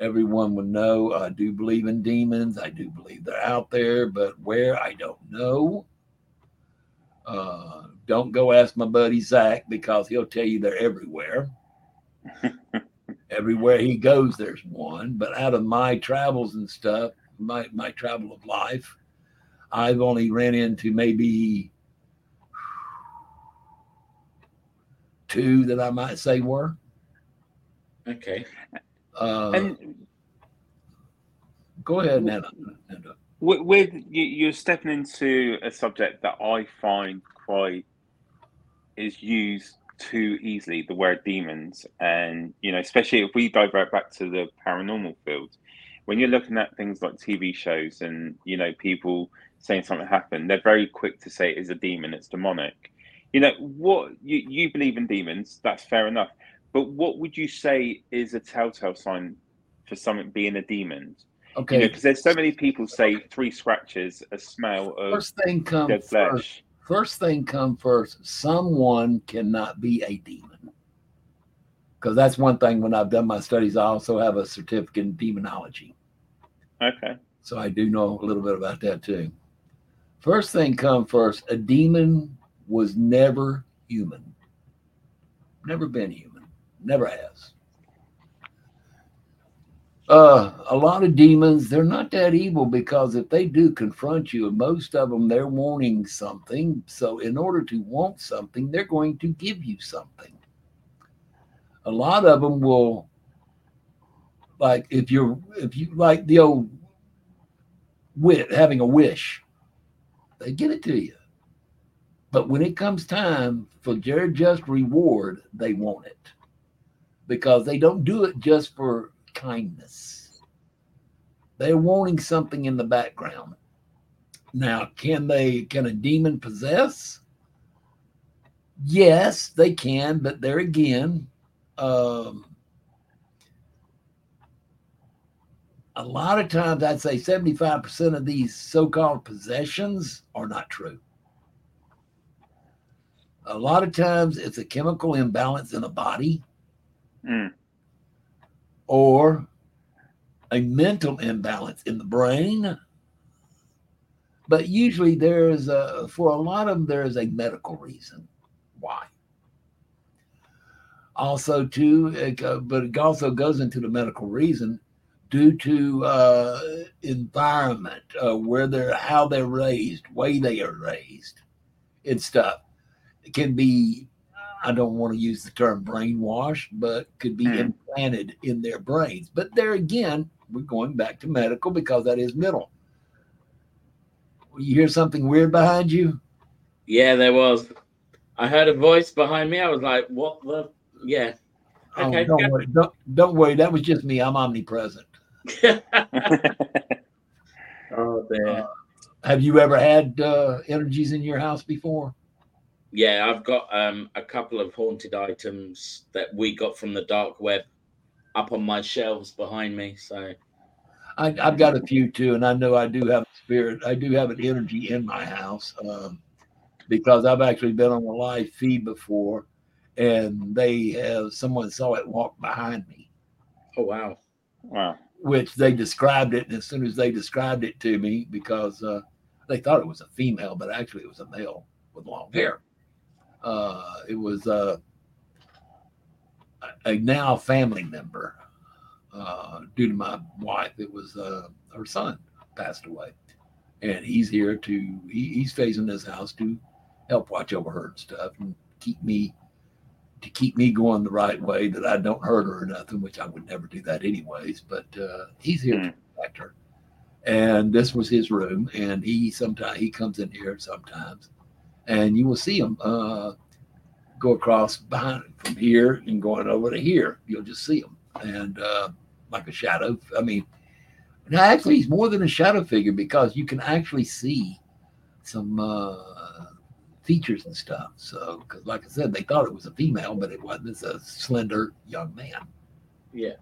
everyone would know. I do believe in demons. I do believe they're out there, but where I don't know. Uh, don't go ask my buddy Zach because he'll tell you they're everywhere. everywhere he goes, there's one. But out of my travels and stuff, my my travel of life, I've only ran into maybe two that I might say were. Okay. Uh, and go ahead. Nana. with, with you, you're stepping into a subject that I find quite is used too easily. The word demons, and you know, especially if we divert back to the paranormal field, when you're looking at things like TV shows and you know people saying something happened, they're very quick to say it is a demon, it's demonic. You know what you you believe in demons, that's fair enough. But what would you say is a telltale sign for something being a demon? Okay. You know, because there's so many people say three scratches, a smell of first thing come dead first. First thing come first. Someone cannot be a demon. Because that's one thing when I've done my studies, I also have a certificate in demonology. Okay. So I do know a little bit about that too. First thing come first, a demon was never human. Never been human. Never has. Uh, a lot of demons, they're not that evil because if they do confront you, and most of them, they're wanting something. So, in order to want something, they're going to give you something. A lot of them will, like, if you're, if you like the old wit, having a wish, they give it to you. But when it comes time for their just reward, they want it because they don't do it just for kindness. They're wanting something in the background. Now, can they can a demon possess? Yes, they can, but there again, um, a lot of times I'd say 75% of these so-called possessions are not true. A lot of times it's a chemical imbalance in the body Mm. or a mental imbalance in the brain. But usually there is a, for a lot of them, there is a medical reason why. Also, too, it, but it also goes into the medical reason due to uh, environment, uh, where they're, how they're raised, way they are raised, and stuff. It can be I don't want to use the term brainwashed, but could be Hmm. implanted in their brains. But there again, we're going back to medical because that is mental. You hear something weird behind you? Yeah, there was. I heard a voice behind me. I was like, "What the? Yeah." Oh, don't worry. Don't, don't worry. That was just me. I'm omnipresent. oh dear. Have you ever had uh, energies in your house before? Yeah, I've got um, a couple of haunted items that we got from the dark web up on my shelves behind me. So I, I've got a few too, and I know I do have a spirit. I do have an energy in my house um, because I've actually been on a live feed before, and they have someone saw it walk behind me, Oh wow. Wow. which they described it. And as soon as they described it to me, because uh, they thought it was a female, but actually it was a male with long hair. Uh, it was uh, a- a now family member. Uh, due to my wife, it was uh, her son passed away, and he's here to he, he's facing this house to help watch over her and stuff and keep me to keep me going the right way that I don't hurt her or nothing, which I would never do that anyways. But uh, he's here to protect her, and this was his room, and he sometimes he comes in here sometimes, and you will see him uh, go across behind from here and going over to here. You'll just see him, and uh, like a shadow. I mean, now actually, he's more than a shadow figure because you can actually see some uh, features and stuff. So, because like I said, they thought it was a female, but it wasn't. It's a slender young man. Yeah.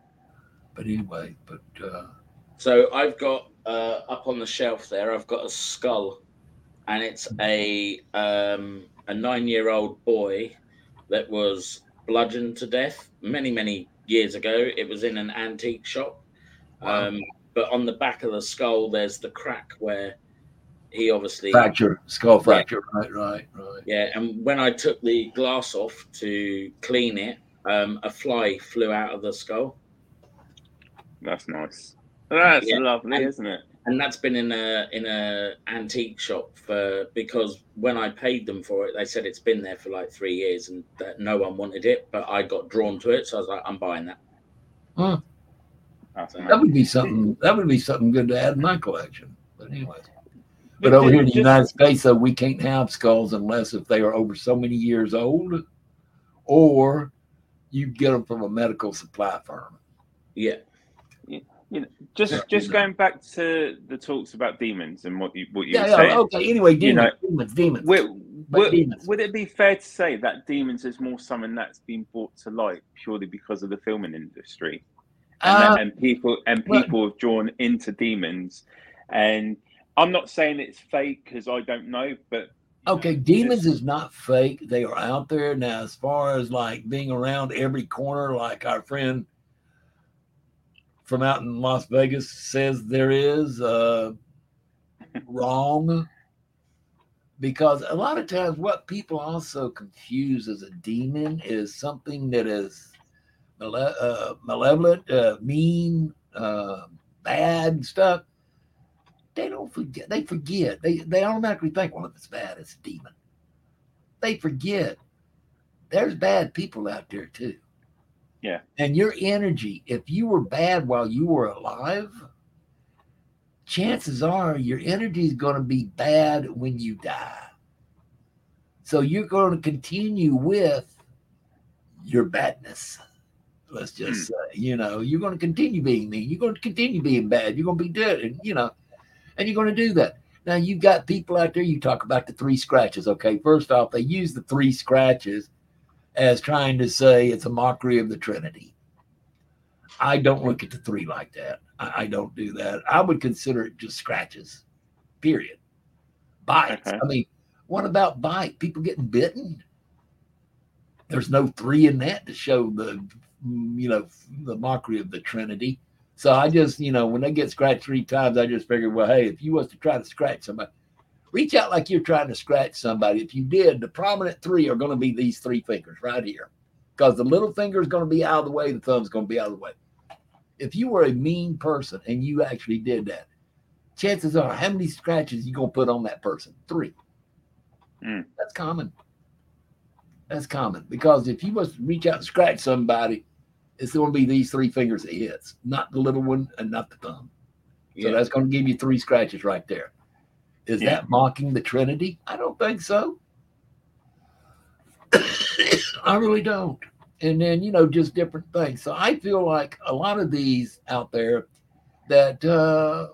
But anyway, but uh, So I've got uh, up on the shelf there. I've got a skull, and it's a um, a nine year old boy that was bludgeoned to death many many years ago. It was in an antique shop, Wow. um, but on the back of the skull there's the crack where he obviously fracture, skull fracture. Right, right, right. yeah. And when I took the glass off to clean it, um, a fly flew out of the skull. That's nice. That's Yeah. lovely, And- isn't it? And that's been in a in a antique shop for because when I paid them for it, they said it's been there for like three years and that no one wanted it, but I got drawn to it, so I was like, I'm buying that. Hmm. That's So- That would be something. That would be something good to add in my collection. But anyway. But But over here in the just- United States, though, we can't have skulls unless if they are over so many years old, or you get them from a medical supply firm. Yeah, you know, just Yeah. just going back to the talks about demons and what you what you Yeah, were yeah. saying. Okay. Anyway, You demons, know, demons, demons. Would, But would, demons. would it be fair to say that demons is more something that's been brought to light purely because of the filming industry, and, Uh, that, and people and well- people have drawn into demons, and I'm not saying it's fake because I don't know, but Okay, know, demons just- is not fake. They are out there now. As far as like being around every corner, like our friend from out in Las Vegas says there is, uh, wrong. Because a lot of times, what people also confuse as a demon is something that is male- uh, malevolent, uh, mean, uh, bad stuff. They don't forget. They forget. They they automatically think, well, if it's bad, it's a demon. They forget. There's bad people out there too. Yeah. And your energy, if you were bad while you were alive, chances are your energy is going to be bad when you die. So you're going to continue with your badness. Let's just hmm. say, you know, you're going to continue being mean. You're going to continue being bad. You're going to be good, and you know, and you're going to do that. Now you've got people out there. You talk about the three scratches. Okay, first off, they use the three scratches as trying to say it's a mockery of the Trinity. I don't look at the three like that. I, I don't do that. I would consider it just scratches. Period. Bites. Okay. I mean, what about bite? People getting bitten. There's no three in that to show the, mm, you know, the mockery of the Trinity. So I just, you know, when they get scratched three times, I just figured, well, hey, if you was to try to scratch somebody, reach out like you're trying to scratch somebody. If you did, the prominent three are going to be these three fingers right here, because the little finger is going to be out of the way, the thumb's going to be out of the way. If you were a mean person and you actually did that, chances are, how many scratches you going to put on that person? Three. Mm. That's common. That's common because if you was to reach out and scratch somebody, it's going to be these three fingers it hits, not the little one and not the thumb. So that's going to give you three scratches right there. Is Yeah. that mocking the Trinity? I don't think so. I really don't. And then, you know, just different things. So I feel like a lot of these out there that, uh,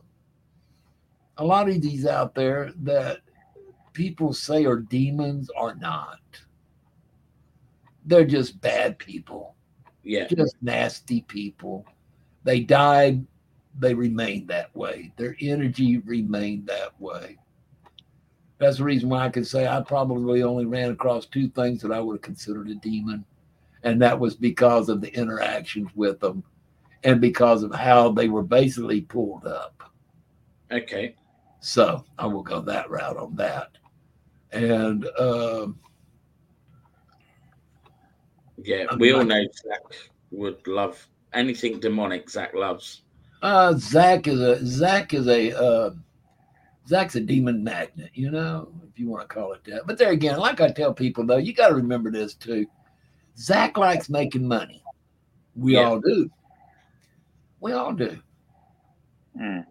a lot of these out there that people say are demons are not. They're just bad people yeah, just nasty people. They died they remained that way. Their energy remained that way. That's the reason why I can say I probably only ran across two things that I would have considered a demon. And that was because of the interactions with them and because of how they were basically pulled up. Okay. So I will go that route on that. And um, Yeah, Um, we all know Zach would love anything demonic. Zach loves. uh, Zach is a Zach is a uh, Zach's a demon magnet, you know, if you want to call it that. But there again, like I tell people though, you got to remember this too. Zach likes making money. We Yeah. all do. We all do. Mm.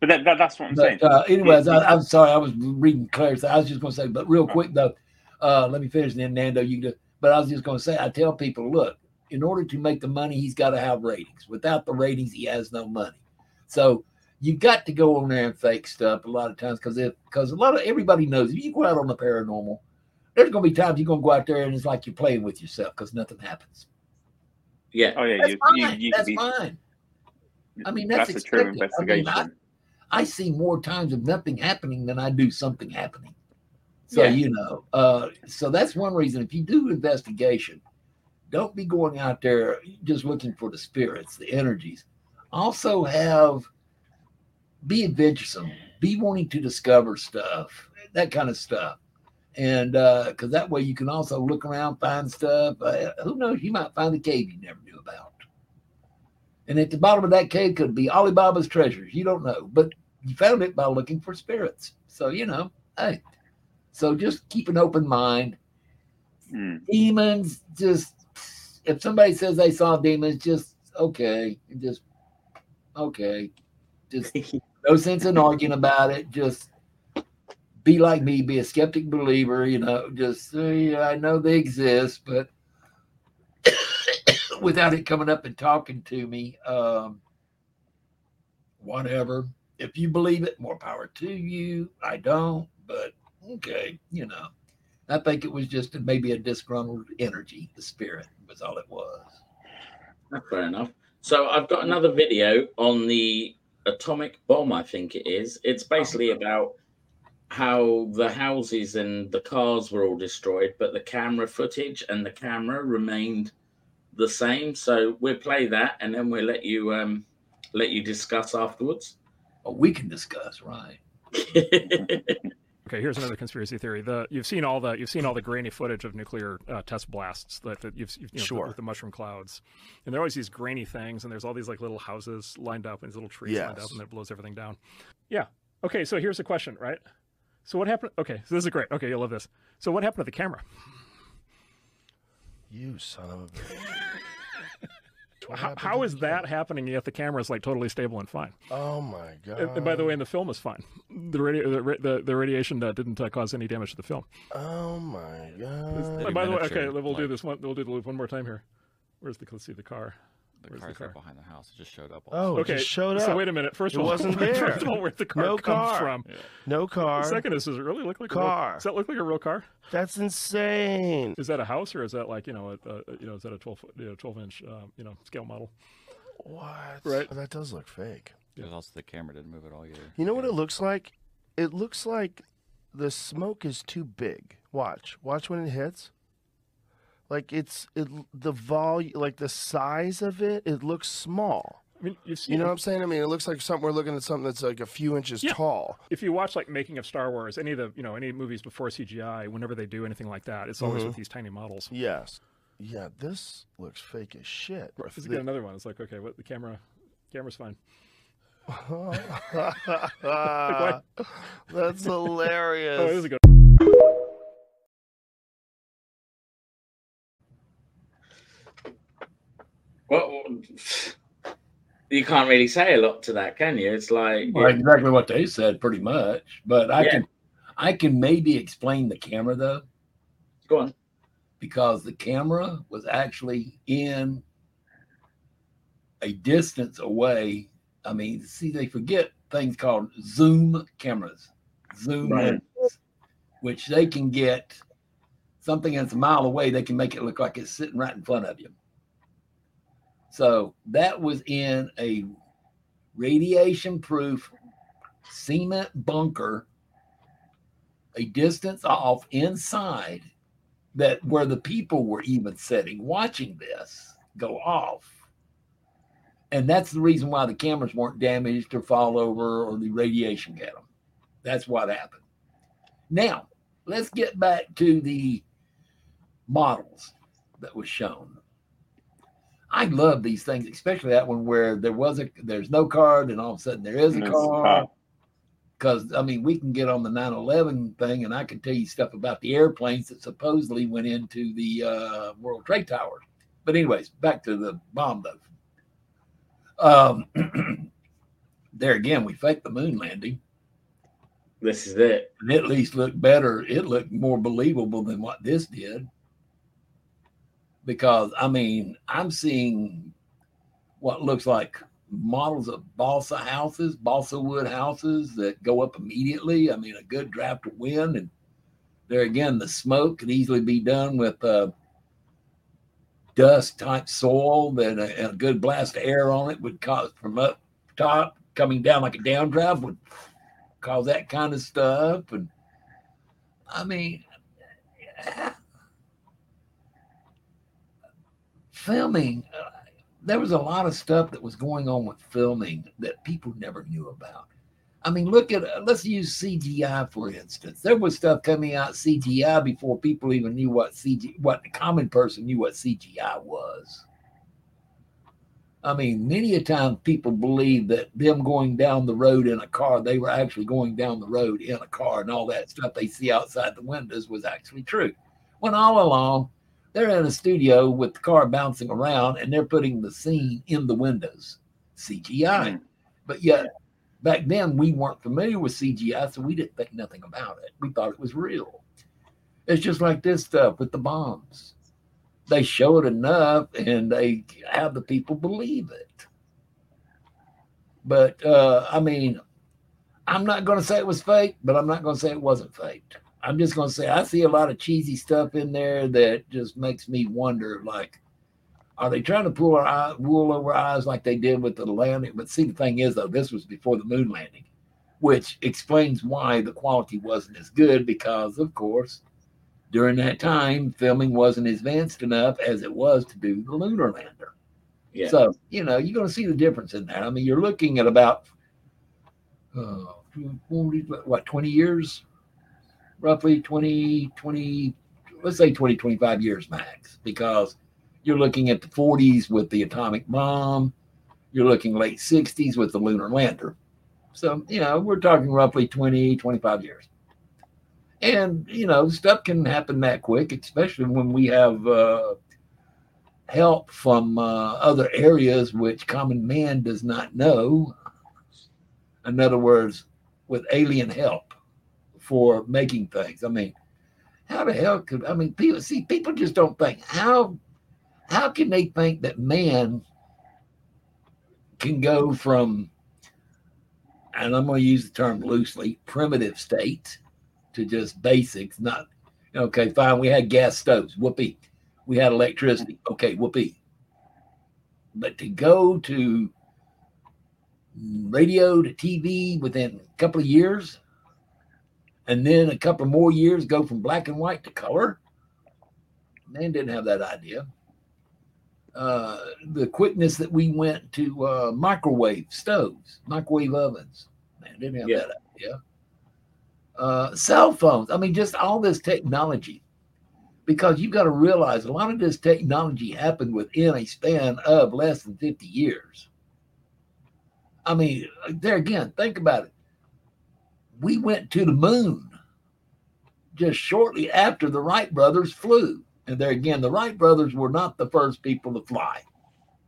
But that, that, that's what I'm But saying. uh, anyways, I, I'm sorry, I was reading Claire's. I was just going to say, but real quick though, uh, let me finish. And then Nando, you can do. But I was just going to say, I tell people, look, in order to make the money, he's got to have ratings. Without the ratings, he has no money. So you got to go on there and fake stuff a lot of times because if because a lot of everybody knows if you go out on the paranormal, there's going to be times you're going to go out there and it's like you're playing with yourself because nothing happens. Yeah. oh yeah, That's you, fine. you, you that's be, fine. I mean, that's, that's a true expected. I mean, investigation. I see more times of nothing happening than I do something happening. So Yeah. you know, uh, so that's one reason. If you do investigation, don't be going out there just looking for the spirits, the energies. Also have be adventuresome, be wanting to discover stuff, that kind of stuff. And because that way you can also look around, find stuff. Uh, who knows? You might find a cave you never knew about. And at the bottom of that cave could be Ali Baba's treasures. You don't know, but you found it by looking for spirits. So, you know, hey, so just keep an open mind. Mm. Demons, just if somebody says they saw demons, just okay, just okay, just no sense in arguing about it. Just be like me, be a skeptic believer, you know, just say, I know they exist, but without it coming up and talking to me, um, whatever. If you believe it, more power to you. I don't, but okay, you know. I think it was just maybe a disgruntled energy, the spirit was all it was. Fair enough. So I've got another video on the atomic bomb. I think it is. It's basically about how the houses and the cars were all destroyed, but the camera footage and the camera remained the same. So we'll play that, and then we'll let you um, let you discuss afterwards. Oh, we can discuss, right? Okay, here's another conspiracy theory. The you've seen all the you've seen all the grainy footage of nuclear uh, test blasts that, that you've, you've you know, Sure. with the mushroom clouds, and there are always these grainy things, and there's all these like little houses lined up and these little trees lined up, and it blows everything down. Yeah. Okay, so here's the question, right? So what happened? Okay, so this is great. Okay, you'll love this. So what happened to the camera? You son of a bitch. What How, happened how to is the that happening yet the camera is like totally stable and fine? Oh my god. And, and by the way, in the film is fine. The radio, the, the, the radiation uh, didn't uh, cause any damage to the film. Oh my god. By the way, okay, we'll do this one. We'll do the loop one more time here. Where's the? Let's see the car. The Where's car's the right behind the house. It just showed up. Oh, it Okay, just showed up. So wait a minute. First It of all, it wasn't first there. of all, where'd the car No come car. from? No car. The second is, does it really look like a Car. real, does that look like a real car? That's insane. Is that a house or is that like you know, a, a, you know, is that a twelve foot, you know, twelve inch, um, you know, scale model? What? Right. That does look fake. There's also the camera didn't move at all either. You know what it looks like? It looks like the smoke is too big. Watch. Watch when it hits. Like it's it the volume like the size of it, it looks small. I mean, you've seen. You know what I'm saying? I mean, it looks like something we're looking at something that's like a few inches Yeah. tall. if you watch like making of Star Wars, any of the you know any movies before CGI, whenever they do anything like that, it's always Mhm. with these tiny models. Yes. Yeah, this looks fake as shit. Let's The- get another one. It's like okay, what the camera, camera's fine. That's hilarious. Oh, this is a good. Well, you can't really say a lot to that, can you? It's like Well, exactly what they said, pretty much. But I Yeah. can, I can maybe explain the camera though, go on. because the camera was actually in a distance away. I mean, see, they forget things called zoom cameras, zoom Right. lenses, which they can get something that's a mile away. They can make it look like it's sitting right in front of you. So that was in a radiation proof cement bunker a distance off inside that where the people were even sitting watching this go off. And that's the reason why the cameras weren't damaged or fall over or the radiation got them. That's what happened. Now, let's get back to the models that was shown. I love these things, especially that one where there was a there's no card and all of a sudden there is a card. Because I mean, we can get on the 9/11 thing, and I can tell you stuff about the airplanes that supposedly went into the uh, World Trade Tower. But anyways, back to the bomb though. Um, there again, we faked the moon landing, This is it. and it at least looked better. It looked more believable than what this did. Because I mean, I'm seeing what looks like models of balsa houses, balsa wood houses that go up immediately. I mean, a good draft of wind, and there again, the smoke can easily be done with uh, dust type soil that a, and a good blast of air on it would cause from up top coming down like a downdraft would cause that kind of stuff. And I mean, filming, uh, there was a lot of stuff that was going on with filming that people never knew about. I mean, look at uh, let's use CGI for instance. There was stuff coming out CGI before people even knew what CG, what the common person knew what CGI was. I mean, many a time people believe that them going down the road in a car, they were actually going down the road in a car, and all that stuff they see outside the windows was actually true. When all along, they're in a studio with the car bouncing around and they're putting the scene in the windows, CGI. But yet, back then, we weren't familiar with CGI, so we didn't think nothing about it. We thought it was real. It's just like this stuff with the bombs they show it enough and they have the people believe it. But uh, I mean, I'm not going to say it was fake, but I'm not going to say it wasn't fake. I'm just going to say I see a lot of cheesy stuff in there that just makes me wonder like, are they trying to pull our eye, wool over our eyes like they did with the landing? But see, the thing is, though, this was before the moon landing, which explains why the quality wasn't as good because, of course, during that time, filming wasn't advanced enough as it was to do the lunar lander. Yeah. So, you know, you're going to see the difference in that. I mean, you're looking at about, uh, 40, what, 20 years? Roughly 20, 20, let's say 20, 25 years max, because you're looking at the 40s with the atomic bomb. You're looking late 60s with the lunar lander. So, you know, we're talking roughly 20, 25 years and you know stuff can happen that quick especially when we have uh, help from uh, other areas which common man does not know in other words with alien help for making things i mean how the hell could i mean people see people just don't think how how can they think that man can go from and i'm going to use the term loosely primitive state to just basics, not okay, fine. We had gas stoves, whoopee. We had electricity, okay, whoopee. But to go to radio to TV within a couple of years, and then a couple more years go from black and white to color, man didn't have that idea. Uh, the quickness that we went to uh, microwave stoves, microwave ovens, man didn't have Yeah. that idea uh, cell phones. I mean, just all this technology. Because you've got to realize a lot of this technology happened within a span of less than 50 years. I mean, there again, think about it. We went to the moon just shortly after the Wright brothers flew. And there again, the Wright brothers were not the first people to fly,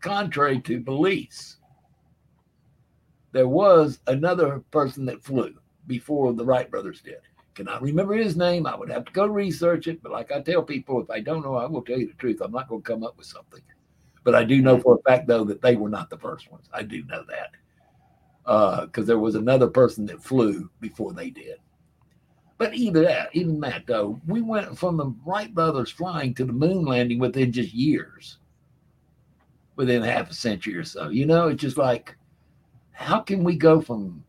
contrary to beliefs. There was another person that flew before the Wright brothers did. Cannot remember his name. I would have to go research it. But like I tell people, if I don't know, I will tell you the truth. I'm not going to come up with something. But I do know for a fact, though, that they were not the first ones. I do know that because there was another person that flew before they did. But either that, even that, though, we went from the Wright brothers flying to the moon landing within just years, within half a century or so. You know, it's just like how can we go from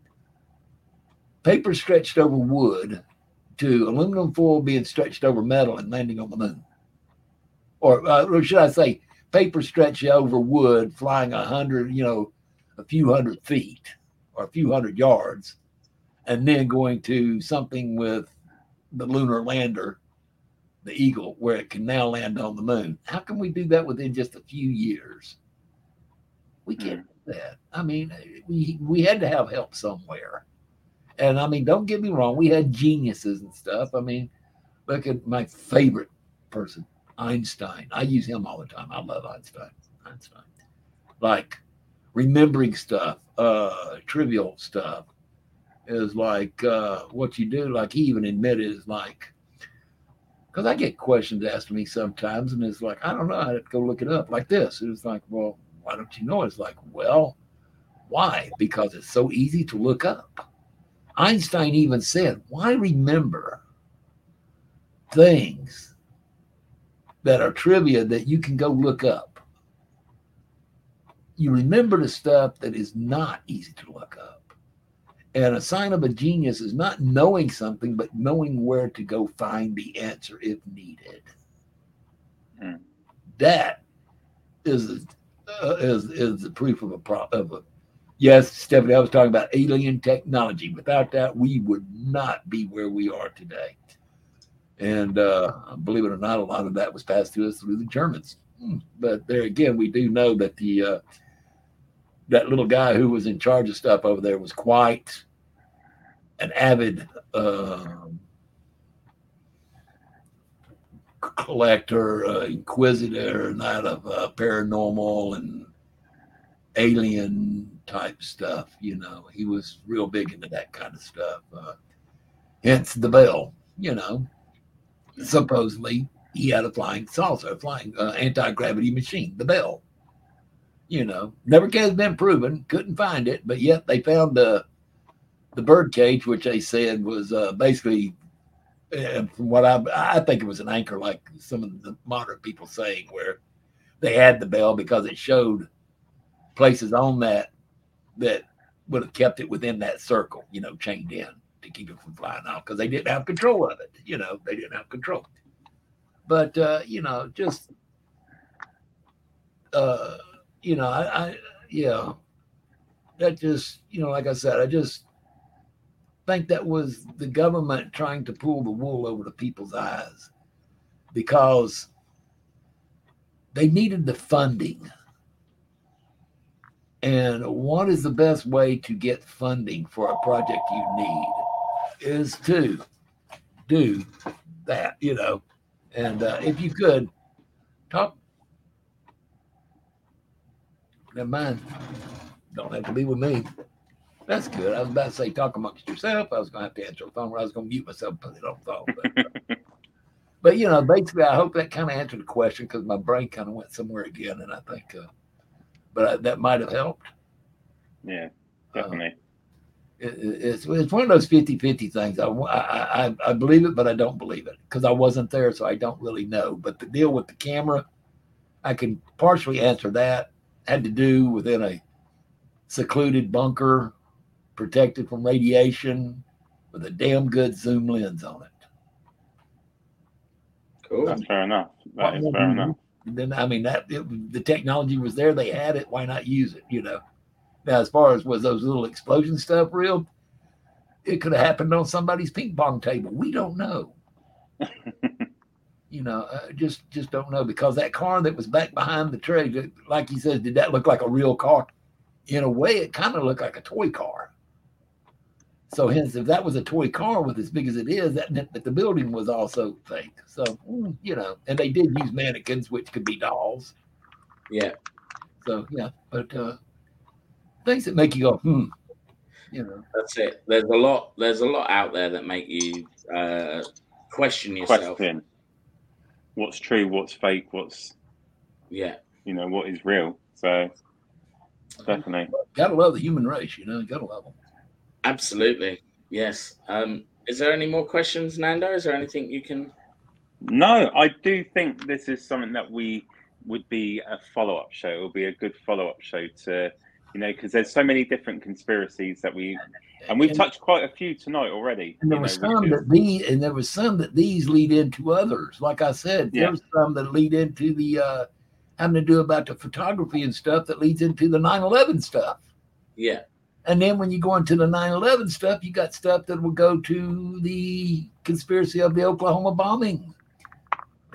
paper stretched over wood to aluminum foil being stretched over metal and landing on the moon? Or, uh, or should I say, paper stretched over wood flying a hundred, you know, a few hundred feet or a few hundred yards, and then going to something with the lunar lander, the Eagle, where it can now land on the moon. How can we do that within just a few years? We hmm. can't do that. I mean, we we had to have help somewhere. And I mean, don't get me wrong, we had geniuses and stuff. I mean, look at my favorite person, Einstein. I use him all the time. I love Einstein. Einstein. Like remembering stuff, uh, trivial stuff is like uh, what you do. Like he even admitted is like, because I get questions asked me sometimes, and it's like I don't know. I have to go look it up. Like this, it's like, well, why don't you know? It's like, well, why? Because it's so easy to look up. Einstein even said, why remember things that are trivia that you can go look up? You remember the stuff that is not easy to look up. And a sign of a genius is not knowing something, but knowing where to go find the answer if needed. Mm. That is uh, is is the proof of a pro- of a yes, Stephanie. I was talking about alien technology. Without that, we would not be where we are today. And uh, believe it or not, a lot of that was passed to us through the Germans. Hmm. But there again, we do know that the uh, that little guy who was in charge of stuff over there was quite an avid uh, collector, uh, inquisitor, not of uh, paranormal and alien type stuff. You know, he was real big into that kind of stuff. Uh, hence the bell. You know, supposedly he had a flying saucer, a flying uh, anti gravity machine, the bell. You know, never has been proven. Couldn't find it, but yet they found the the bird cage, which they said was uh, basically, uh, from what I I think it was an anchor, like some of the modern people saying, where they had the bell because it showed places on that that would have kept it within that circle, you know, chained in to keep it from flying off because they didn't have control of it. You know, they didn't have control. But uh, you know, just uh, you know, I, I yeah, that just you know, like I said, I just think that was the government trying to pull the wool over the people's eyes because they needed the funding. And what is the best way to get funding for a project you need is to do that, you know. And uh, if you could talk, never mind, don't have to be with me. That's good. I was about to say talk amongst yourself. I was going to have to answer the phone, or I was going to mute myself put it on phone. But, but you know, basically, I hope that kind of answered the question because my brain kind of went somewhere again, and I think, uh, but I, that might have helped. Yeah, definitely. Uh, it, it's it's one of those 50-50 things. I, I I I believe it, but I don't believe it because I wasn't there, so I don't really know. But the deal with the camera, I can partially answer that. Had to do within a secluded bunker protected from radiation with a damn good zoom lens on it. Cool. That's fair enough. That is fair enough. Then I mean that it, the technology was there, they had it. Why not use it? You know. Now, as far as was those little explosion stuff real, it could have happened on somebody's ping pong table. We don't know. you know, uh, just just don't know because that car that was back behind the tree, like he says, did that look like a real car? In a way, it kind of looked like a toy car. So hence, if that was a toy car with as big as it is, that meant that the building was also fake. So mm, you know, and they did use mannequins, which could be dolls. Yeah. So yeah, but uh, things that make you go, hmm. You know. That's it. There's a lot. There's a lot out there that make you uh, question yourself. Question. What's true? What's fake? What's yeah. You know what is real. So definitely. Gotta love the human race. You know, gotta love them. Absolutely. Yes. Um, is there any more questions, Nando? Is there anything you can? No, I do think this is something that we would be a follow up show. It will be a good follow up show to You know, because there's so many different conspiracies that we and we've And- touched quite a few tonight already. And there you was know, some is- that these, and there was some that these lead into others. Like I said, Yeah. there's some that lead into the uh, having to do about the photography and stuff that leads into the 9/11 stuff. Yeah. And then when you go into the 9/11 stuff, you got stuff that will go to the conspiracy of the Oklahoma bombing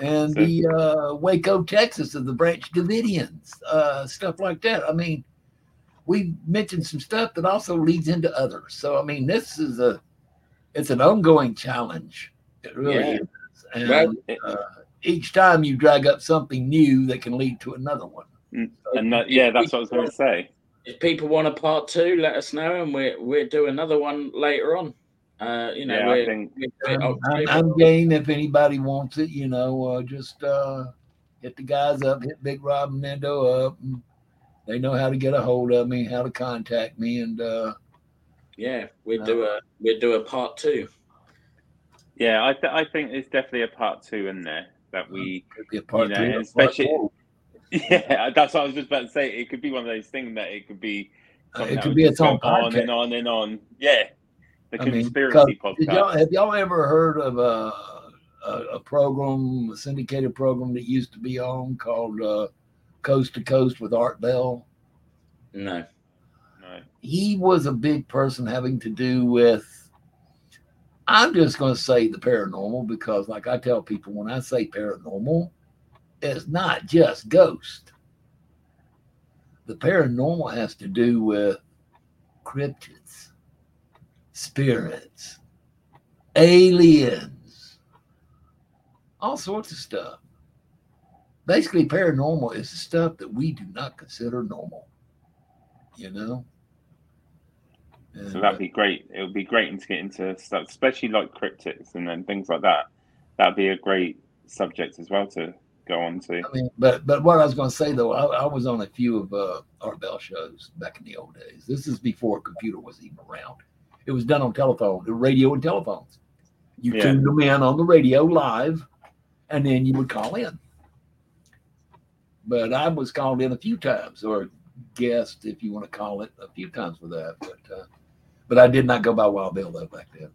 and So- the uh, Waco, Texas, of the Branch Davidians, uh, stuff like that. I mean, we mentioned some stuff that also leads into others. So I mean, this is a it's an ongoing challenge. It really Yeah. is. And Well, uh, each time you drag up something new that can lead to another one. and that, yeah, that's what I was going to say. If people want a part two, let us know, and we we'll do another one later on. Uh, you know, Yeah, I we're, think- we're doing I'm, I'm, I'm game if anybody wants it. You know, uh, just uh, hit the guys up, hit Big Rob and Nando up. And they know how to get a hold of me, how to contact me, and uh, yeah, we'll do a we'll do a part two. Yeah, I, th- I think there's definitely a part two in there that we, could be a part you know, three, or part especially. Yeah, that's what I was just about to say. It could be one of those things that it could be. Uh, it could be just its own on podcast. and on and on. Yeah, the I mean, podcast. y'all, have y'all ever heard of a, a, a program, a syndicated program that used to be on called uh, Coast to Coast with Art Bell? No. No. he was a big person having to do with i'm just going to say the paranormal because like i tell people when i say paranormal it's not just ghost the paranormal has to do with cryptids spirits aliens all sorts of stuff basically paranormal is the stuff that we do not consider normal you know So And, uh, that'd be great. It would be great to get into stuff, especially like cryptids and then things like that. That'd be a great subject as well to go on to. I mean, but but what I was going to say though, I, I was on a few of uh, Art Bell shows back in the old days. This is before a computer was even around. It was done on telephone, radio and telephones. You Yeah. tuned them in on the radio live, and then you would call in. But I was called in a few times, or guest, if you want to call it, a few times with that. But uh, but I did not go by Wild Bill though back then.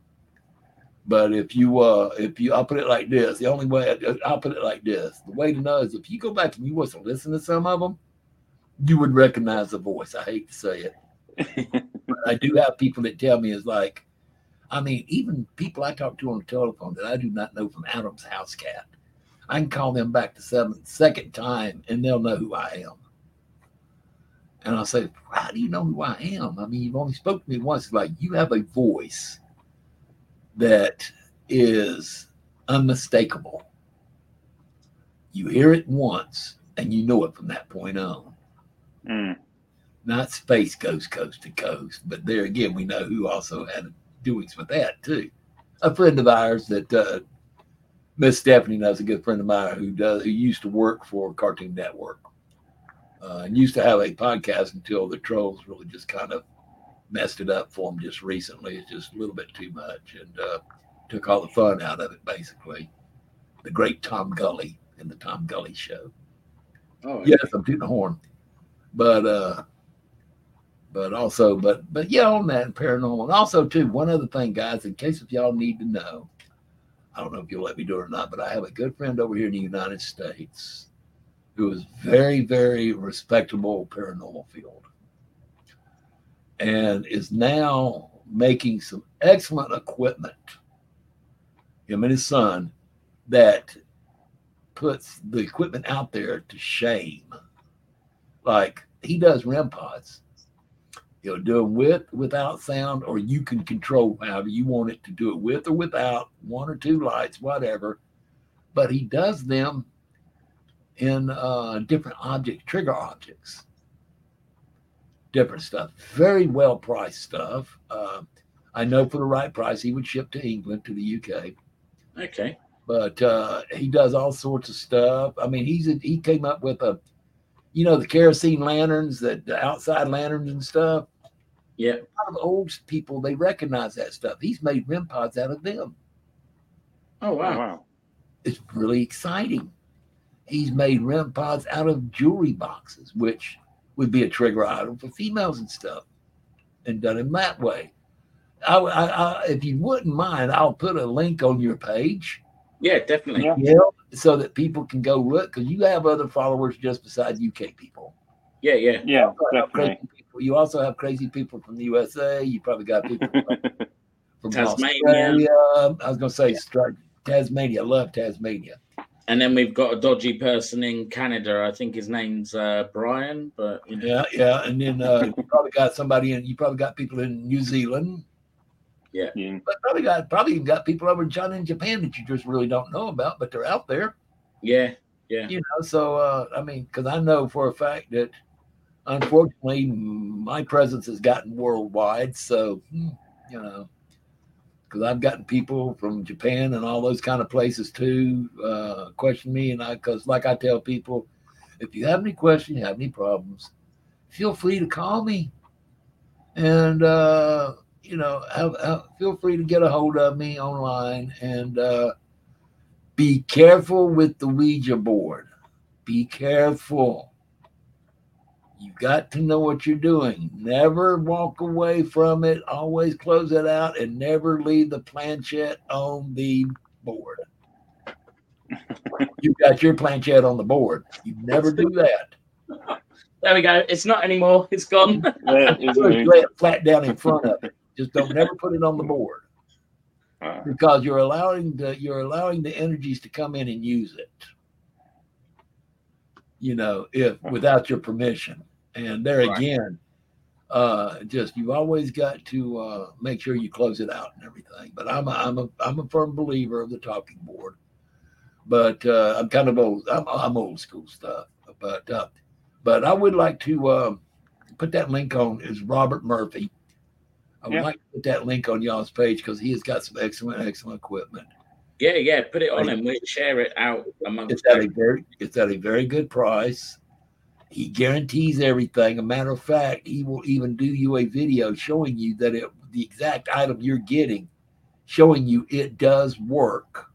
But if you uh if you I'll put it like this, the only way I'll put it like this. The way to know is if you go back and you was to listen to some of them, you would recognize the voice. I hate to say it. but I do have people that tell me is like, I mean, even people I talk to on the telephone that I do not know from Adam's house cat. I can call them back the seventh second time and they'll know who I am. And I'll say, How do you know who I am? I mean, you've only spoke to me once. It's like you have a voice that is unmistakable. You hear it once and you know it from that point on. Mm. Not space ghost coast to coast, but there again, we know who also had doings with that too. A friend of ours that uh, Miss Stephanie knows a good friend of mine who does who used to work for Cartoon Network uh, and used to have a podcast until the trolls really just kind of messed it up for him just recently. It's just a little bit too much and uh, took all the fun out of it, basically. The great Tom Gully in the Tom Gully show. Oh, Yes, I'm tooting the horn. But uh but also but but yeah, on that paranormal. And also too, one other thing, guys, in case if y'all need to know, I don't know if you'll let me do it or not, but I have a good friend over here in the United States who is very, very respectable paranormal field and is now making some excellent equipment. Him and his son that puts the equipment out there to shame. Like he does REM pods. He'll do them with, without sound, or you can control however you want it to do it with or without one or two lights, whatever. But he does them in uh, different object trigger objects, different stuff. Very well priced stuff. Uh, I know for the right price, he would ship to England, to the UK Okay. but uh, he does all sorts of stuff. I mean, he's a, he came up with a, you know, the kerosene lanterns, that the outside lanterns and stuff. Yeah. A lot of old people they recognize that stuff. He's made REM pods out of them. Oh Oh, wow. wow. It's really exciting. He's made REM pods out of jewelry boxes, which would be a trigger item for females and stuff, and done in that way. I, I, I, if you wouldn't mind, I'll put a link on your page. Yeah, definitely. Yeah. Yeah, so that people can go look because you have other followers just beside UK people. Yeah, yeah. Yeah, You also have definitely. Crazy. You also have crazy people from the USA. You probably got people from, from Tasmania. Australia. I was going to say Stra- Tasmania. I love Tasmania. And then we've got a dodgy person in Canada. I think his name's uh, Brian, but you know, Yeah, yeah. And then uh, you probably got somebody in. You probably got people in New Zealand. Yeah. But probably got probably even got people over in China and Japan that you just really don't know about, but they're out there. yeah, yeah, you know so uh i mean because i know for a fact that unfortunately my presence has gotten worldwide so hmm, you know because i've gotten people from japan and all those kind of places too uh question me and i because like i tell people if you have any questions you have any problems feel free to call me and uh you know have, have, feel free to get a hold of me online and uh be careful with the Ouija board. Be careful. You got to know what you're doing. Never walk away from it. Always close it out and never leave the planchette on the board. You've got your planchette on the board. You never do that. there we go. It's not anymore. It's gone. Yeah, You just it? lay it flat down in front of it. Just don't never put it on the board because you're allowing the you're allowing the energies to come in and use it you know if without your permission and there Right. again uh just you've always got to uh make sure you close it out and everything but i'm a, i'm a i'm a firm believer of the talking board but uh i'm kind of old i'm, I'm old school stuff but uh but i would like to um put that link on is robert murphy I would Yeah. like to put that link on y'all's page because he has got some excellent, excellent equipment. Yeah, yeah. Put it on and we'll share it out amongst. It's at a very, it's at a very good price. He guarantees everything. A matter of fact, he will even do you a video showing you that it, the exact item you're getting, showing you it does work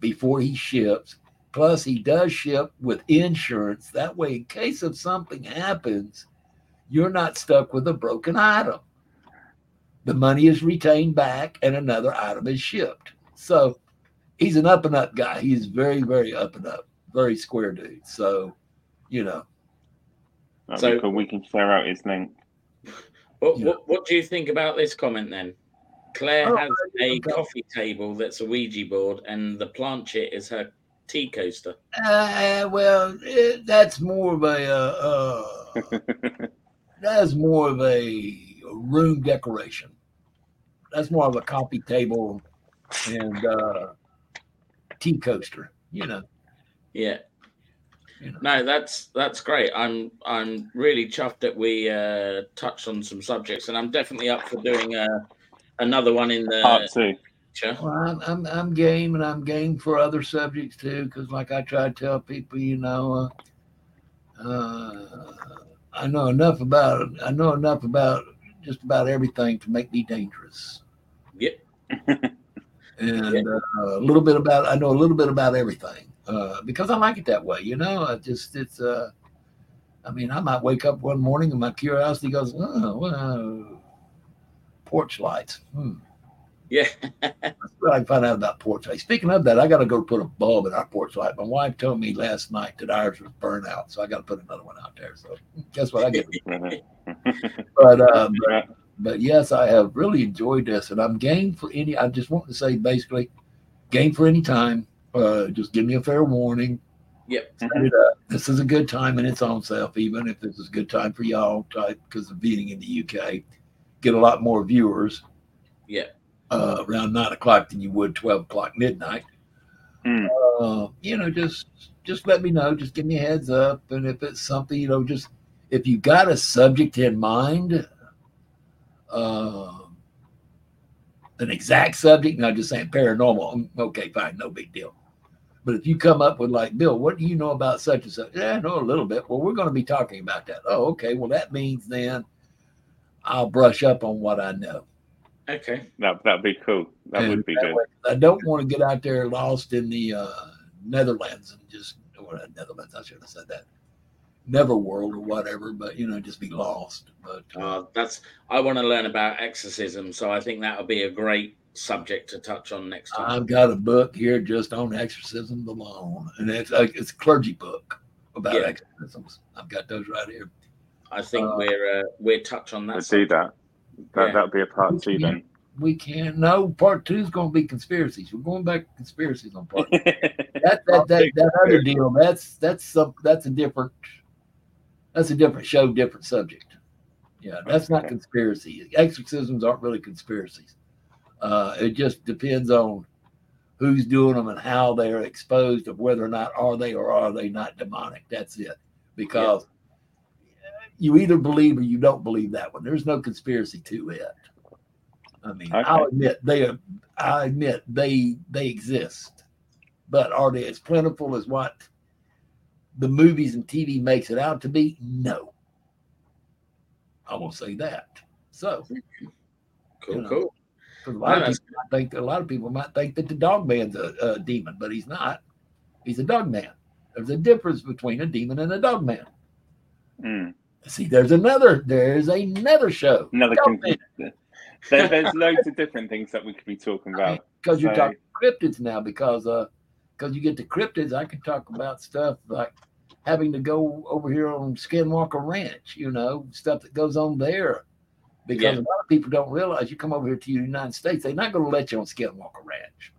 before he ships. Plus, he does ship with insurance. That way, in case of something happens, you're not stuck with a broken item. The money is retained back and another item is shipped. So he's an up and up guy. He's very, very up and up, very square dude. So, you know, that'd So- cool. We can share out his link. What, Yeah. what, what do you think about this comment then? Claire Oh, has a okay. coffee table that's a Ouija board, and the planchet is her tea coaster. uh, well, it, that's more of a, uh, uh, that's more of a room decoration. That's more of a coffee table and uh, tea coaster, you know. Yeah. You know. No, that's that's great. I'm I'm really chuffed that we uh, touched on some subjects, and I'm definitely up for doing uh, another one in the Part two. future. Well, I'm, I'm I'm game, and I'm game for other subjects too. Because, like I try to tell people, you know, uh, uh, I know enough about I know enough about just about everything to make me dangerous, Yep. and uh, a little bit about I know a little bit about everything uh, because I like it that way. You know, I just it's uh, I mean, I might wake up one morning and my curiosity goes, oh, well, porch lights. Hmm. Yeah. That's what I find out about porch lights. Speaking of that, I got to go put a bulb in our porch light. My wife told me last night that ours was burnt out, so I got to put another one out there. So guess what? I get. but, Yeah. but but yes, I have really enjoyed this, and I'm game for any. I just want to say basically, game for any time. Uh, just give me a fair warning. Yep. It. This is a good time in its own self, even if this is a good time for y'all, type because of being in the UK, get a lot more viewers Yeah. uh, around nine o'clock than you would twelve o'clock midnight. Hmm. Uh, you know, just just let me know. Just give me a heads up, and if it's something, you know, just if you got a subject in mind, uh, an exact subject, not just saying paranormal. mm, Okay, fine, no big deal. But if you come up with like, Bill, what do you know about such and such? Yeah, I know a little bit. Well, we're going to be talking about that. Oh, okay. Well, that means then I'll brush up on what I know. Okay. That that'd be cool. That And would be that good. way- I don't want to get out there lost in the uh, Netherlands and just or uh, Netherlands. I should have said that. Neverworld or whatever, but you know, just be lost. But Uh, that's I want to learn about exorcism, so I think that would be a great subject to touch on next time. I've got a book here just on exorcisms alone, and it's a, it's a clergy book about Yeah. exorcisms. I've got those right here. I think uh, we're uh, we're touch on that. Let's do that. That Yeah. that'll be a part two then. We can't. No, part two is going to be conspiracies. We're going back to conspiracies on part. two. that that that, that other deal. That's that's some that's a different. That's a different show, different subject. Yeah, that's not conspiracy. Exorcisms aren't really conspiracies. Uh, it just depends on who's doing them and how they're exposed of whether or not are they or are they not demonic. That's it. Because you either believe or you don't believe that one. There's no conspiracy to it. I mean, I'll admit they are. I admit they they exist, but are they as plentiful as what the movies and TV makes it out to be? No. I won't say that. So, Cool, you know. cool. a lot No, of people might think a lot of people might think that the dog man's a, a demon, but he's not. He's a dog man. There's a difference between a demon and a dog man. Mm. See, there's another. There's another show. Another Dog con- Man. there, there's loads of different things that we could be talking about. because you're So- talking cryptids now because uh because you get to cryptids i can talk about stuff like having to go over here on skinwalker ranch you know stuff that goes on there. Because Yeah. a lot of people don't realize you come over here to the united states they're not going to let you on skinwalker ranch.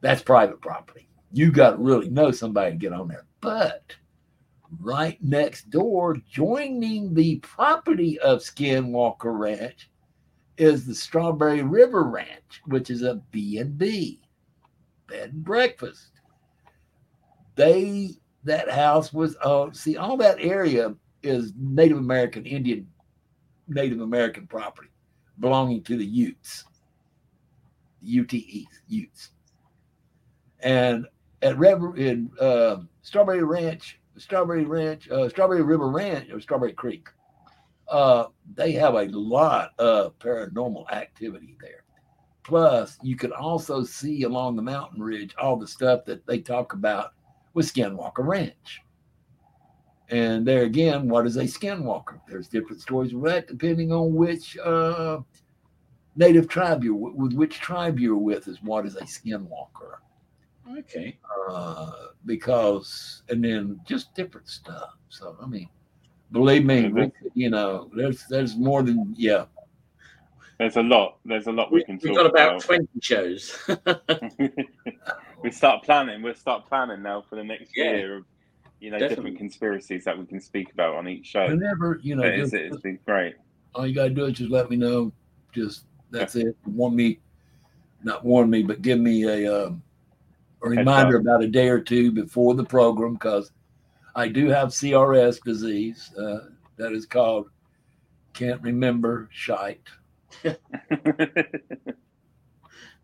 That's private property. You got to really know somebody to get on there. But right next door joining the property of skinwalker ranch is the Strawberry River Ranch, which is a B and B, bed and breakfast. They that house was uh see all that area is Native American Indian Native American property belonging to the Utes, UTEs, Utes. And at River in uh, Strawberry Ranch, Strawberry Ranch, uh, Strawberry River Ranch, or Strawberry Creek, uh, they have a lot of paranormal activity there. Plus, you could also see along the mountain ridge all the stuff that they talk about with Skinwalker Ranch. And there again, what is a skinwalker? There's different stories with that depending on which uh, native tribe you're with, with which tribe you're with is what is a skinwalker. Okay. Uh, because and then just different stuff. So I mean, believe me, we, you know, there's there's more than yeah. There's a lot. There's a lot we, We, can we've got about about. twenty shows. we start planning. We'll start planning now for the next Yeah. year of you know Definitely. different conspiracies that we can speak about on each show. Whenever you know, But it's, just- it's been great. all you gotta do is just let me know. Just that's it. Warn me, not warn me, but give me a um, a reminder about a day or two before the program because I do have CRS disease. Uh, that is called can't remember shite.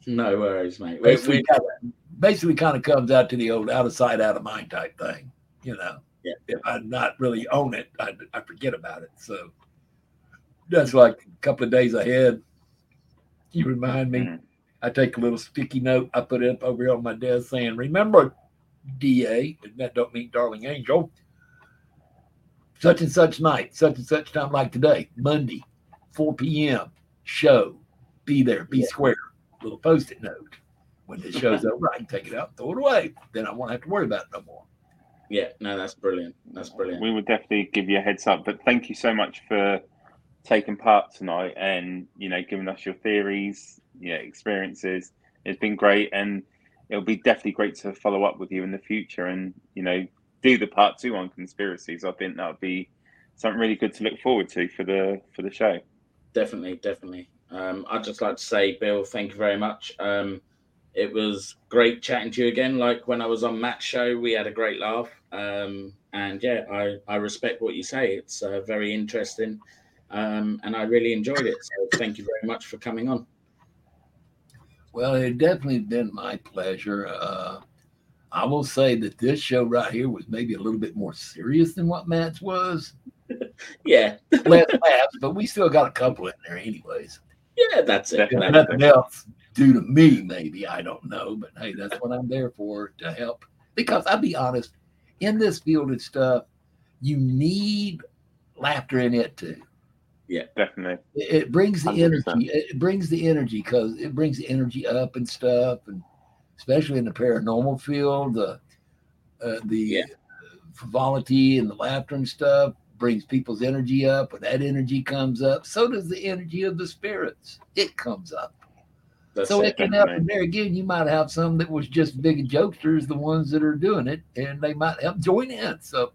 no worries, mate. We, Basically, we, kind of, basically kind of comes out to the old out of sight, out of mind type thing. You know, Yeah. if I not really own it, I, I forget about it. So that's like a couple of days ahead. You remind me. Mhm. I take a little sticky note. I put it up over here on my desk saying, "Remember, DA." And that don't mean Darling Angel. Such and such night, such and such time, like today, Monday, 4 p.m. Show. Be there. Be Yeah. square. Little post-it note. When the show's over, I can take it out, throw it away. Then I won't have to worry about it no more. yeah, no, that's brilliant. That's brilliant. we will definitely give you a heads up. But thank you so much for taking part tonight and you know giving us your theories, yeah, experiences. It's been great, and it'll be definitely great to follow up with you in the future, and you know do the part two on conspiracies. I think that would be something really good to look forward to for the for the show. Definitely, definitely. Um, I'd just like to say, Bill, thank you very much. Um, it was great chatting to you again. Like when I was on Matt's show, we had a great laugh. Um, and yeah, I, I respect what you say. It's uh, very interesting. Um, and I really enjoyed it. So thank you very much for coming on. Well, it definitely been my pleasure. Uh, I will say that this show right here was maybe a little bit more serious than what Matt's was. Yeah, Less laughs, but we still got a couple in there, anyways. yeah, that's it. That's nothing else due to me, maybe I don't know, but hey, that's what I'm there for to help. Because I'll be honest, in this field of stuff, you need laughter in it too. Yeah, definitely. It, it brings the 100%. energy. It brings the energy because it brings the energy up and stuff, and especially in the paranormal field, the uh, the frivolity and the laughter and stuff brings people's energy up. When that energy comes up, so does the energy of the spirits. It comes up. That's so it, can happen there again, you might have some that was just big jokesters, the ones that are doing it, and they might help join in. So,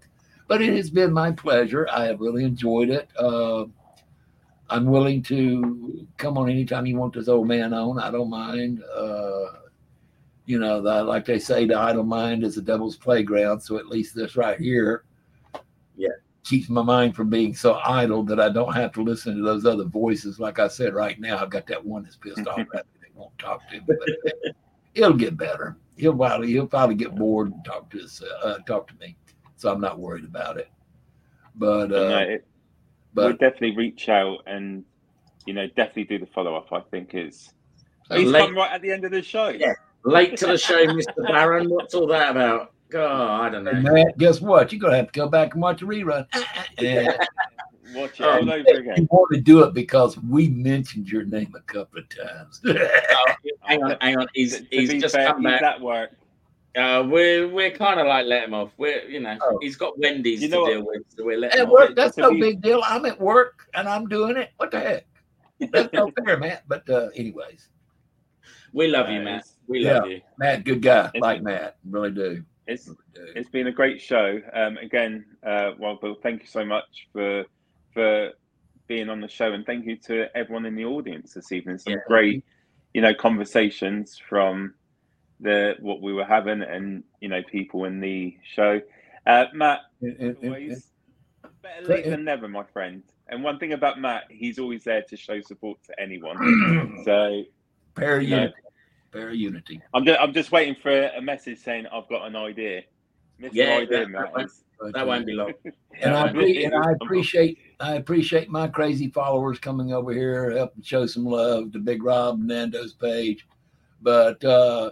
but it has been my pleasure. I have really enjoyed it. Uh, I'm willing to come on anytime you want this old man on. I don't mind. Uh, you know, the, like they say, the idle mind is the devil's playground. So at least this right here. Keeps my mind from being so idle that I don't have to listen to those other voices. Like I said, right now I've got that one that's pissed off at me. They won't talk to me, but it'll get better. He'll probably he'll probably get bored and talk to us, uh, talk to me. So I'm not worried about it. But But uh, no, it, but we'll definitely reach out and you know definitely do the follow up. I think is he's late- come right at the end of the show. Yeah. Late to the show, Mr. Baron. What's all that about? God, I don't know. And Matt, guess what? You're gonna have to go back and watch a rerun. And Watch it Oh, all you want to do it because we mentioned your name a couple of times. Oh, hang on, hang on. He's To- to he's be just fair, come back. at work. Uh, we're we're kind of like let him off. We're you know Oh. he's got Wendy's You know to what? deal with, so we're letting At him work, off. that's no be- big deal. I'm at work and I'm doing it. What the heck? That's no fair, Matt. But uh, anyways, We love you, Matt. it's- We Yeah. love you. Matt, good guy. Like Matt, really do. It's it's been a great show. Um, again, uh, well, Bill, thank you so much for for being on the show, and thank you to everyone in the audience this evening. Some Yeah. great, you know, conversations from the what we were having, and you know, people in the show. Uh, Matt, And- and- and- always better late than never, my friend. And one thing about Matt, he's always there to show support to anyone. so Pair of you know, unity. Pair of unity. I'm just I'm just waiting for a message saying I've got an idea. Mr. Yeah, idea, that- Matt. that is- But, That won't be long. and I, Yeah, and I appreciate I appreciate my crazy followers coming over here helping show some love to Big Rob and Nando's page. But uh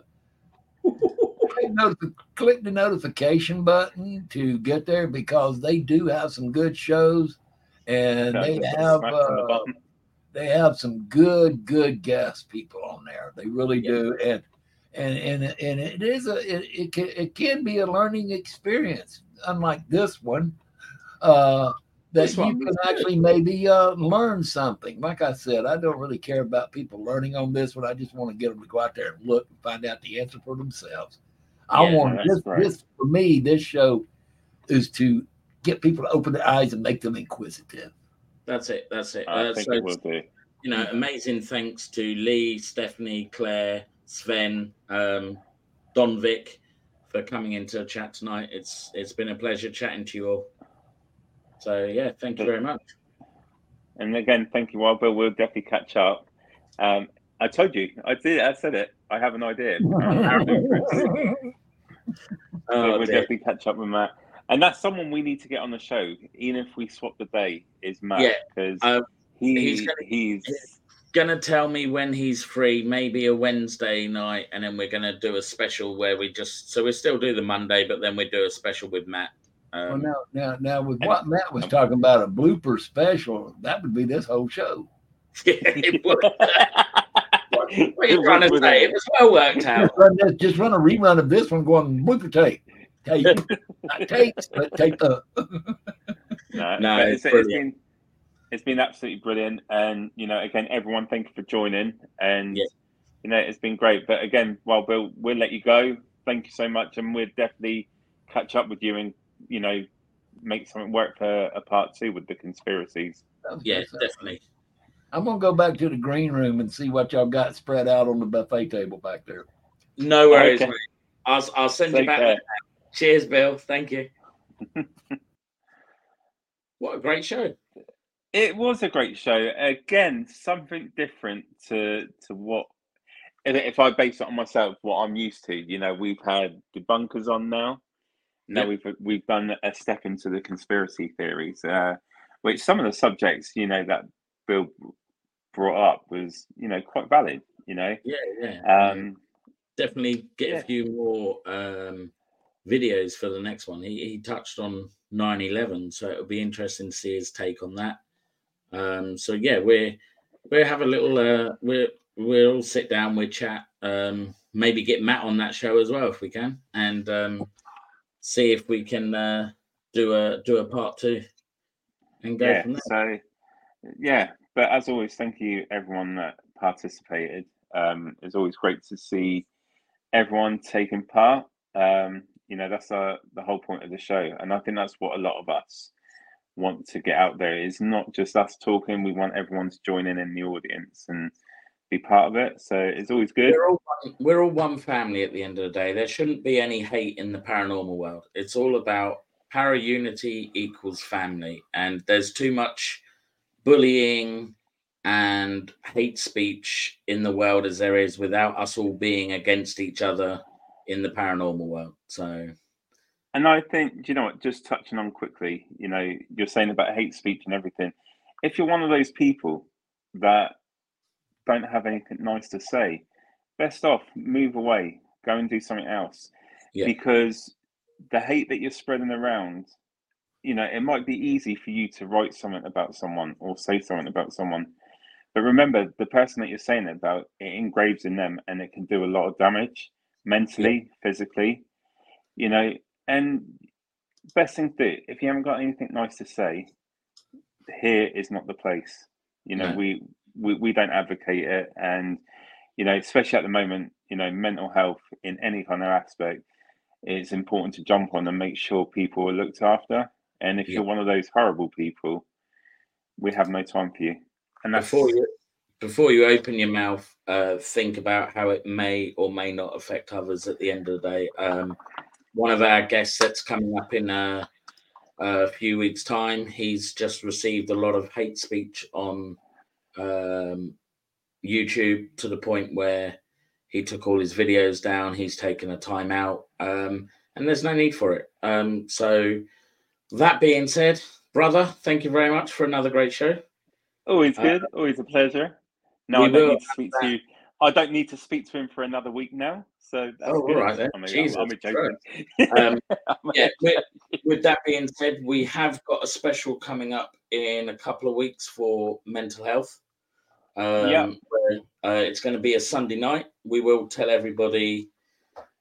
click, notif- click the notification button to get there because they do have some good shows and they have smack the uh, button. They have some good good guest people on there they really Yeah. do and and and and it is a it, it can it can be a learning experience unlike this one uh that This you one can was good. actually maybe uh learn something like i said i don't really care about people learning on this one i just want to get them to go out there and look and find out the answer for themselves i Yeah, want this right. this for me this show is to get people to open their eyes and make them inquisitive That's it. That's it. I Uh, think so it will do. you know, amazing thanks to Lee, Stephanie, Claire, Sven, um, Don Vic for coming into chat tonight. It's it's been a pleasure chatting to you all. So yeah, thank you very much. And again, thank you, Wild Bill. We'll definitely catch up. Um, I told you, I did. I said it. I have an idea. Oh, we'll dear. definitely catch up with Matt. And that's someone we need to get on the show, even if we swap the day. Is Matt Yeah, because um, he, he's he's, gonna- gonna tell me when he's free, maybe a Wednesday night, and then we're gonna do a special where we just so we still do the Monday, but then we do a special with Matt. Well, Um, now, now, now, with what Matt was talking about a blooper special, that would be this whole show. it was- what are you trying to say? It was well worked out. Just run, this- just run a rerun of this one going blooper tape. Tape, not tapes, but tape up. No, No, but it's it's, it's brilliant. been it's been absolutely brilliant, and you know, again, everyone, thank you for joining, and Yeah. you know, it's been great. But again, well, Bill, we'll let you go. Thank you so much, and we'll definitely catch up with you, and you know, make something work for a part two with the conspiracies. Yeah, definitely. I'm gonna go back to the green room and see what y'all got spread out on the buffet table back there. No worries, Okay. I'll I'll send you back. Cheers, Bill. Thank you. what a great show. It was a great show. Again, something different to to what if, I base it on myself, what I'm used to. You know, we've had debunkers on now. Now Yep. we've we've done a step into the conspiracy theories, uh, which some of the subjects, you know, that Bill brought up was, you know, quite valid. You know, Yeah, yeah. um, definitely get yeah. a few more um videos for the next one. He, he touched on 9/11, so it'll be interesting to see his take on that. Um, so yeah, we're we'll have a little uh, we'll we'll sit down, we'll chat, um, maybe get Matt on that show as well if we can, and um, see if we can uh, do a do a part two and go yeah. from there. So yeah, but as always, thank you everyone that participated. Um, it's always great to see everyone taking part. Um, you know, that's uh, the whole point of the show, and I think that's what a lot of us want to get out there. It's not just us talking; we want everyone to join in in the audience and be part of it. So it's always good. We're all one, we're all one family at the end of the day. There shouldn't be any hate in the paranormal world. It's all about para unity equals family, and there's too much bullying and hate speech in the world as there is without us all being against each other in the paranormal world. So And I think, do you know what, just touching on quickly, you know, you're saying about hate speech and everything. If you're one of those people that don't have anything nice to say, best off, move away, go and do something else. Yeah. Because the hate that you're spreading around, you know, it might be easy for you to write something about someone or say something about someone. But remember, the person that you're saying it about, it engraves in them and it can do a lot of damage mentally, physically, you know. And best thing to do, if you haven't got anything nice to say, here is not the place. You know, No. we, we we don't advocate it, and you know, especially at the moment, you know, mental health in any kind of aspect, it's important to jump on and make sure people are looked after. And if Yeah. you're one of those horrible people, we have no time for you. And that's before you before you open your mouth, uh, think about how it may or may not affect others at the end of the day. Um, one of our guests that's coming up in a, a few weeks' time, he's just received a lot of hate speech on um, YouTube to the point where he took all his videos down. He's taken a time out, um, and there's no need for it. Um, so, that being said, brother, thank you very much for another great show. Always Uh, good, always a pleasure. No, we I don't need to speak to you. I don't need to speak to him for another week now. So that's Oh, good. all right then. I mean, Jesus I'm, I'm Christ. joking. Um, I'm yeah, with, with that being said, we have got a special coming up in a couple of weeks for mental health. Um, Yeah. where, uh, it's going to be a Sunday night. We will tell everybody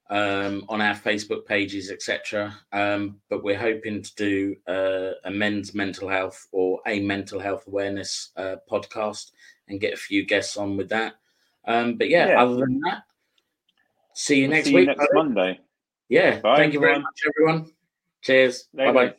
um, on our Facebook pages, etc. Um, but we're hoping to do uh, a men's mental health or a mental health awareness uh, podcast and get a few guests on with that. Um, but yeah, Yeah. other than that, see you We'll next see week. you next. Monday. Yeah. Bye, Thank you very much, everyone. Cheers. Bye bye.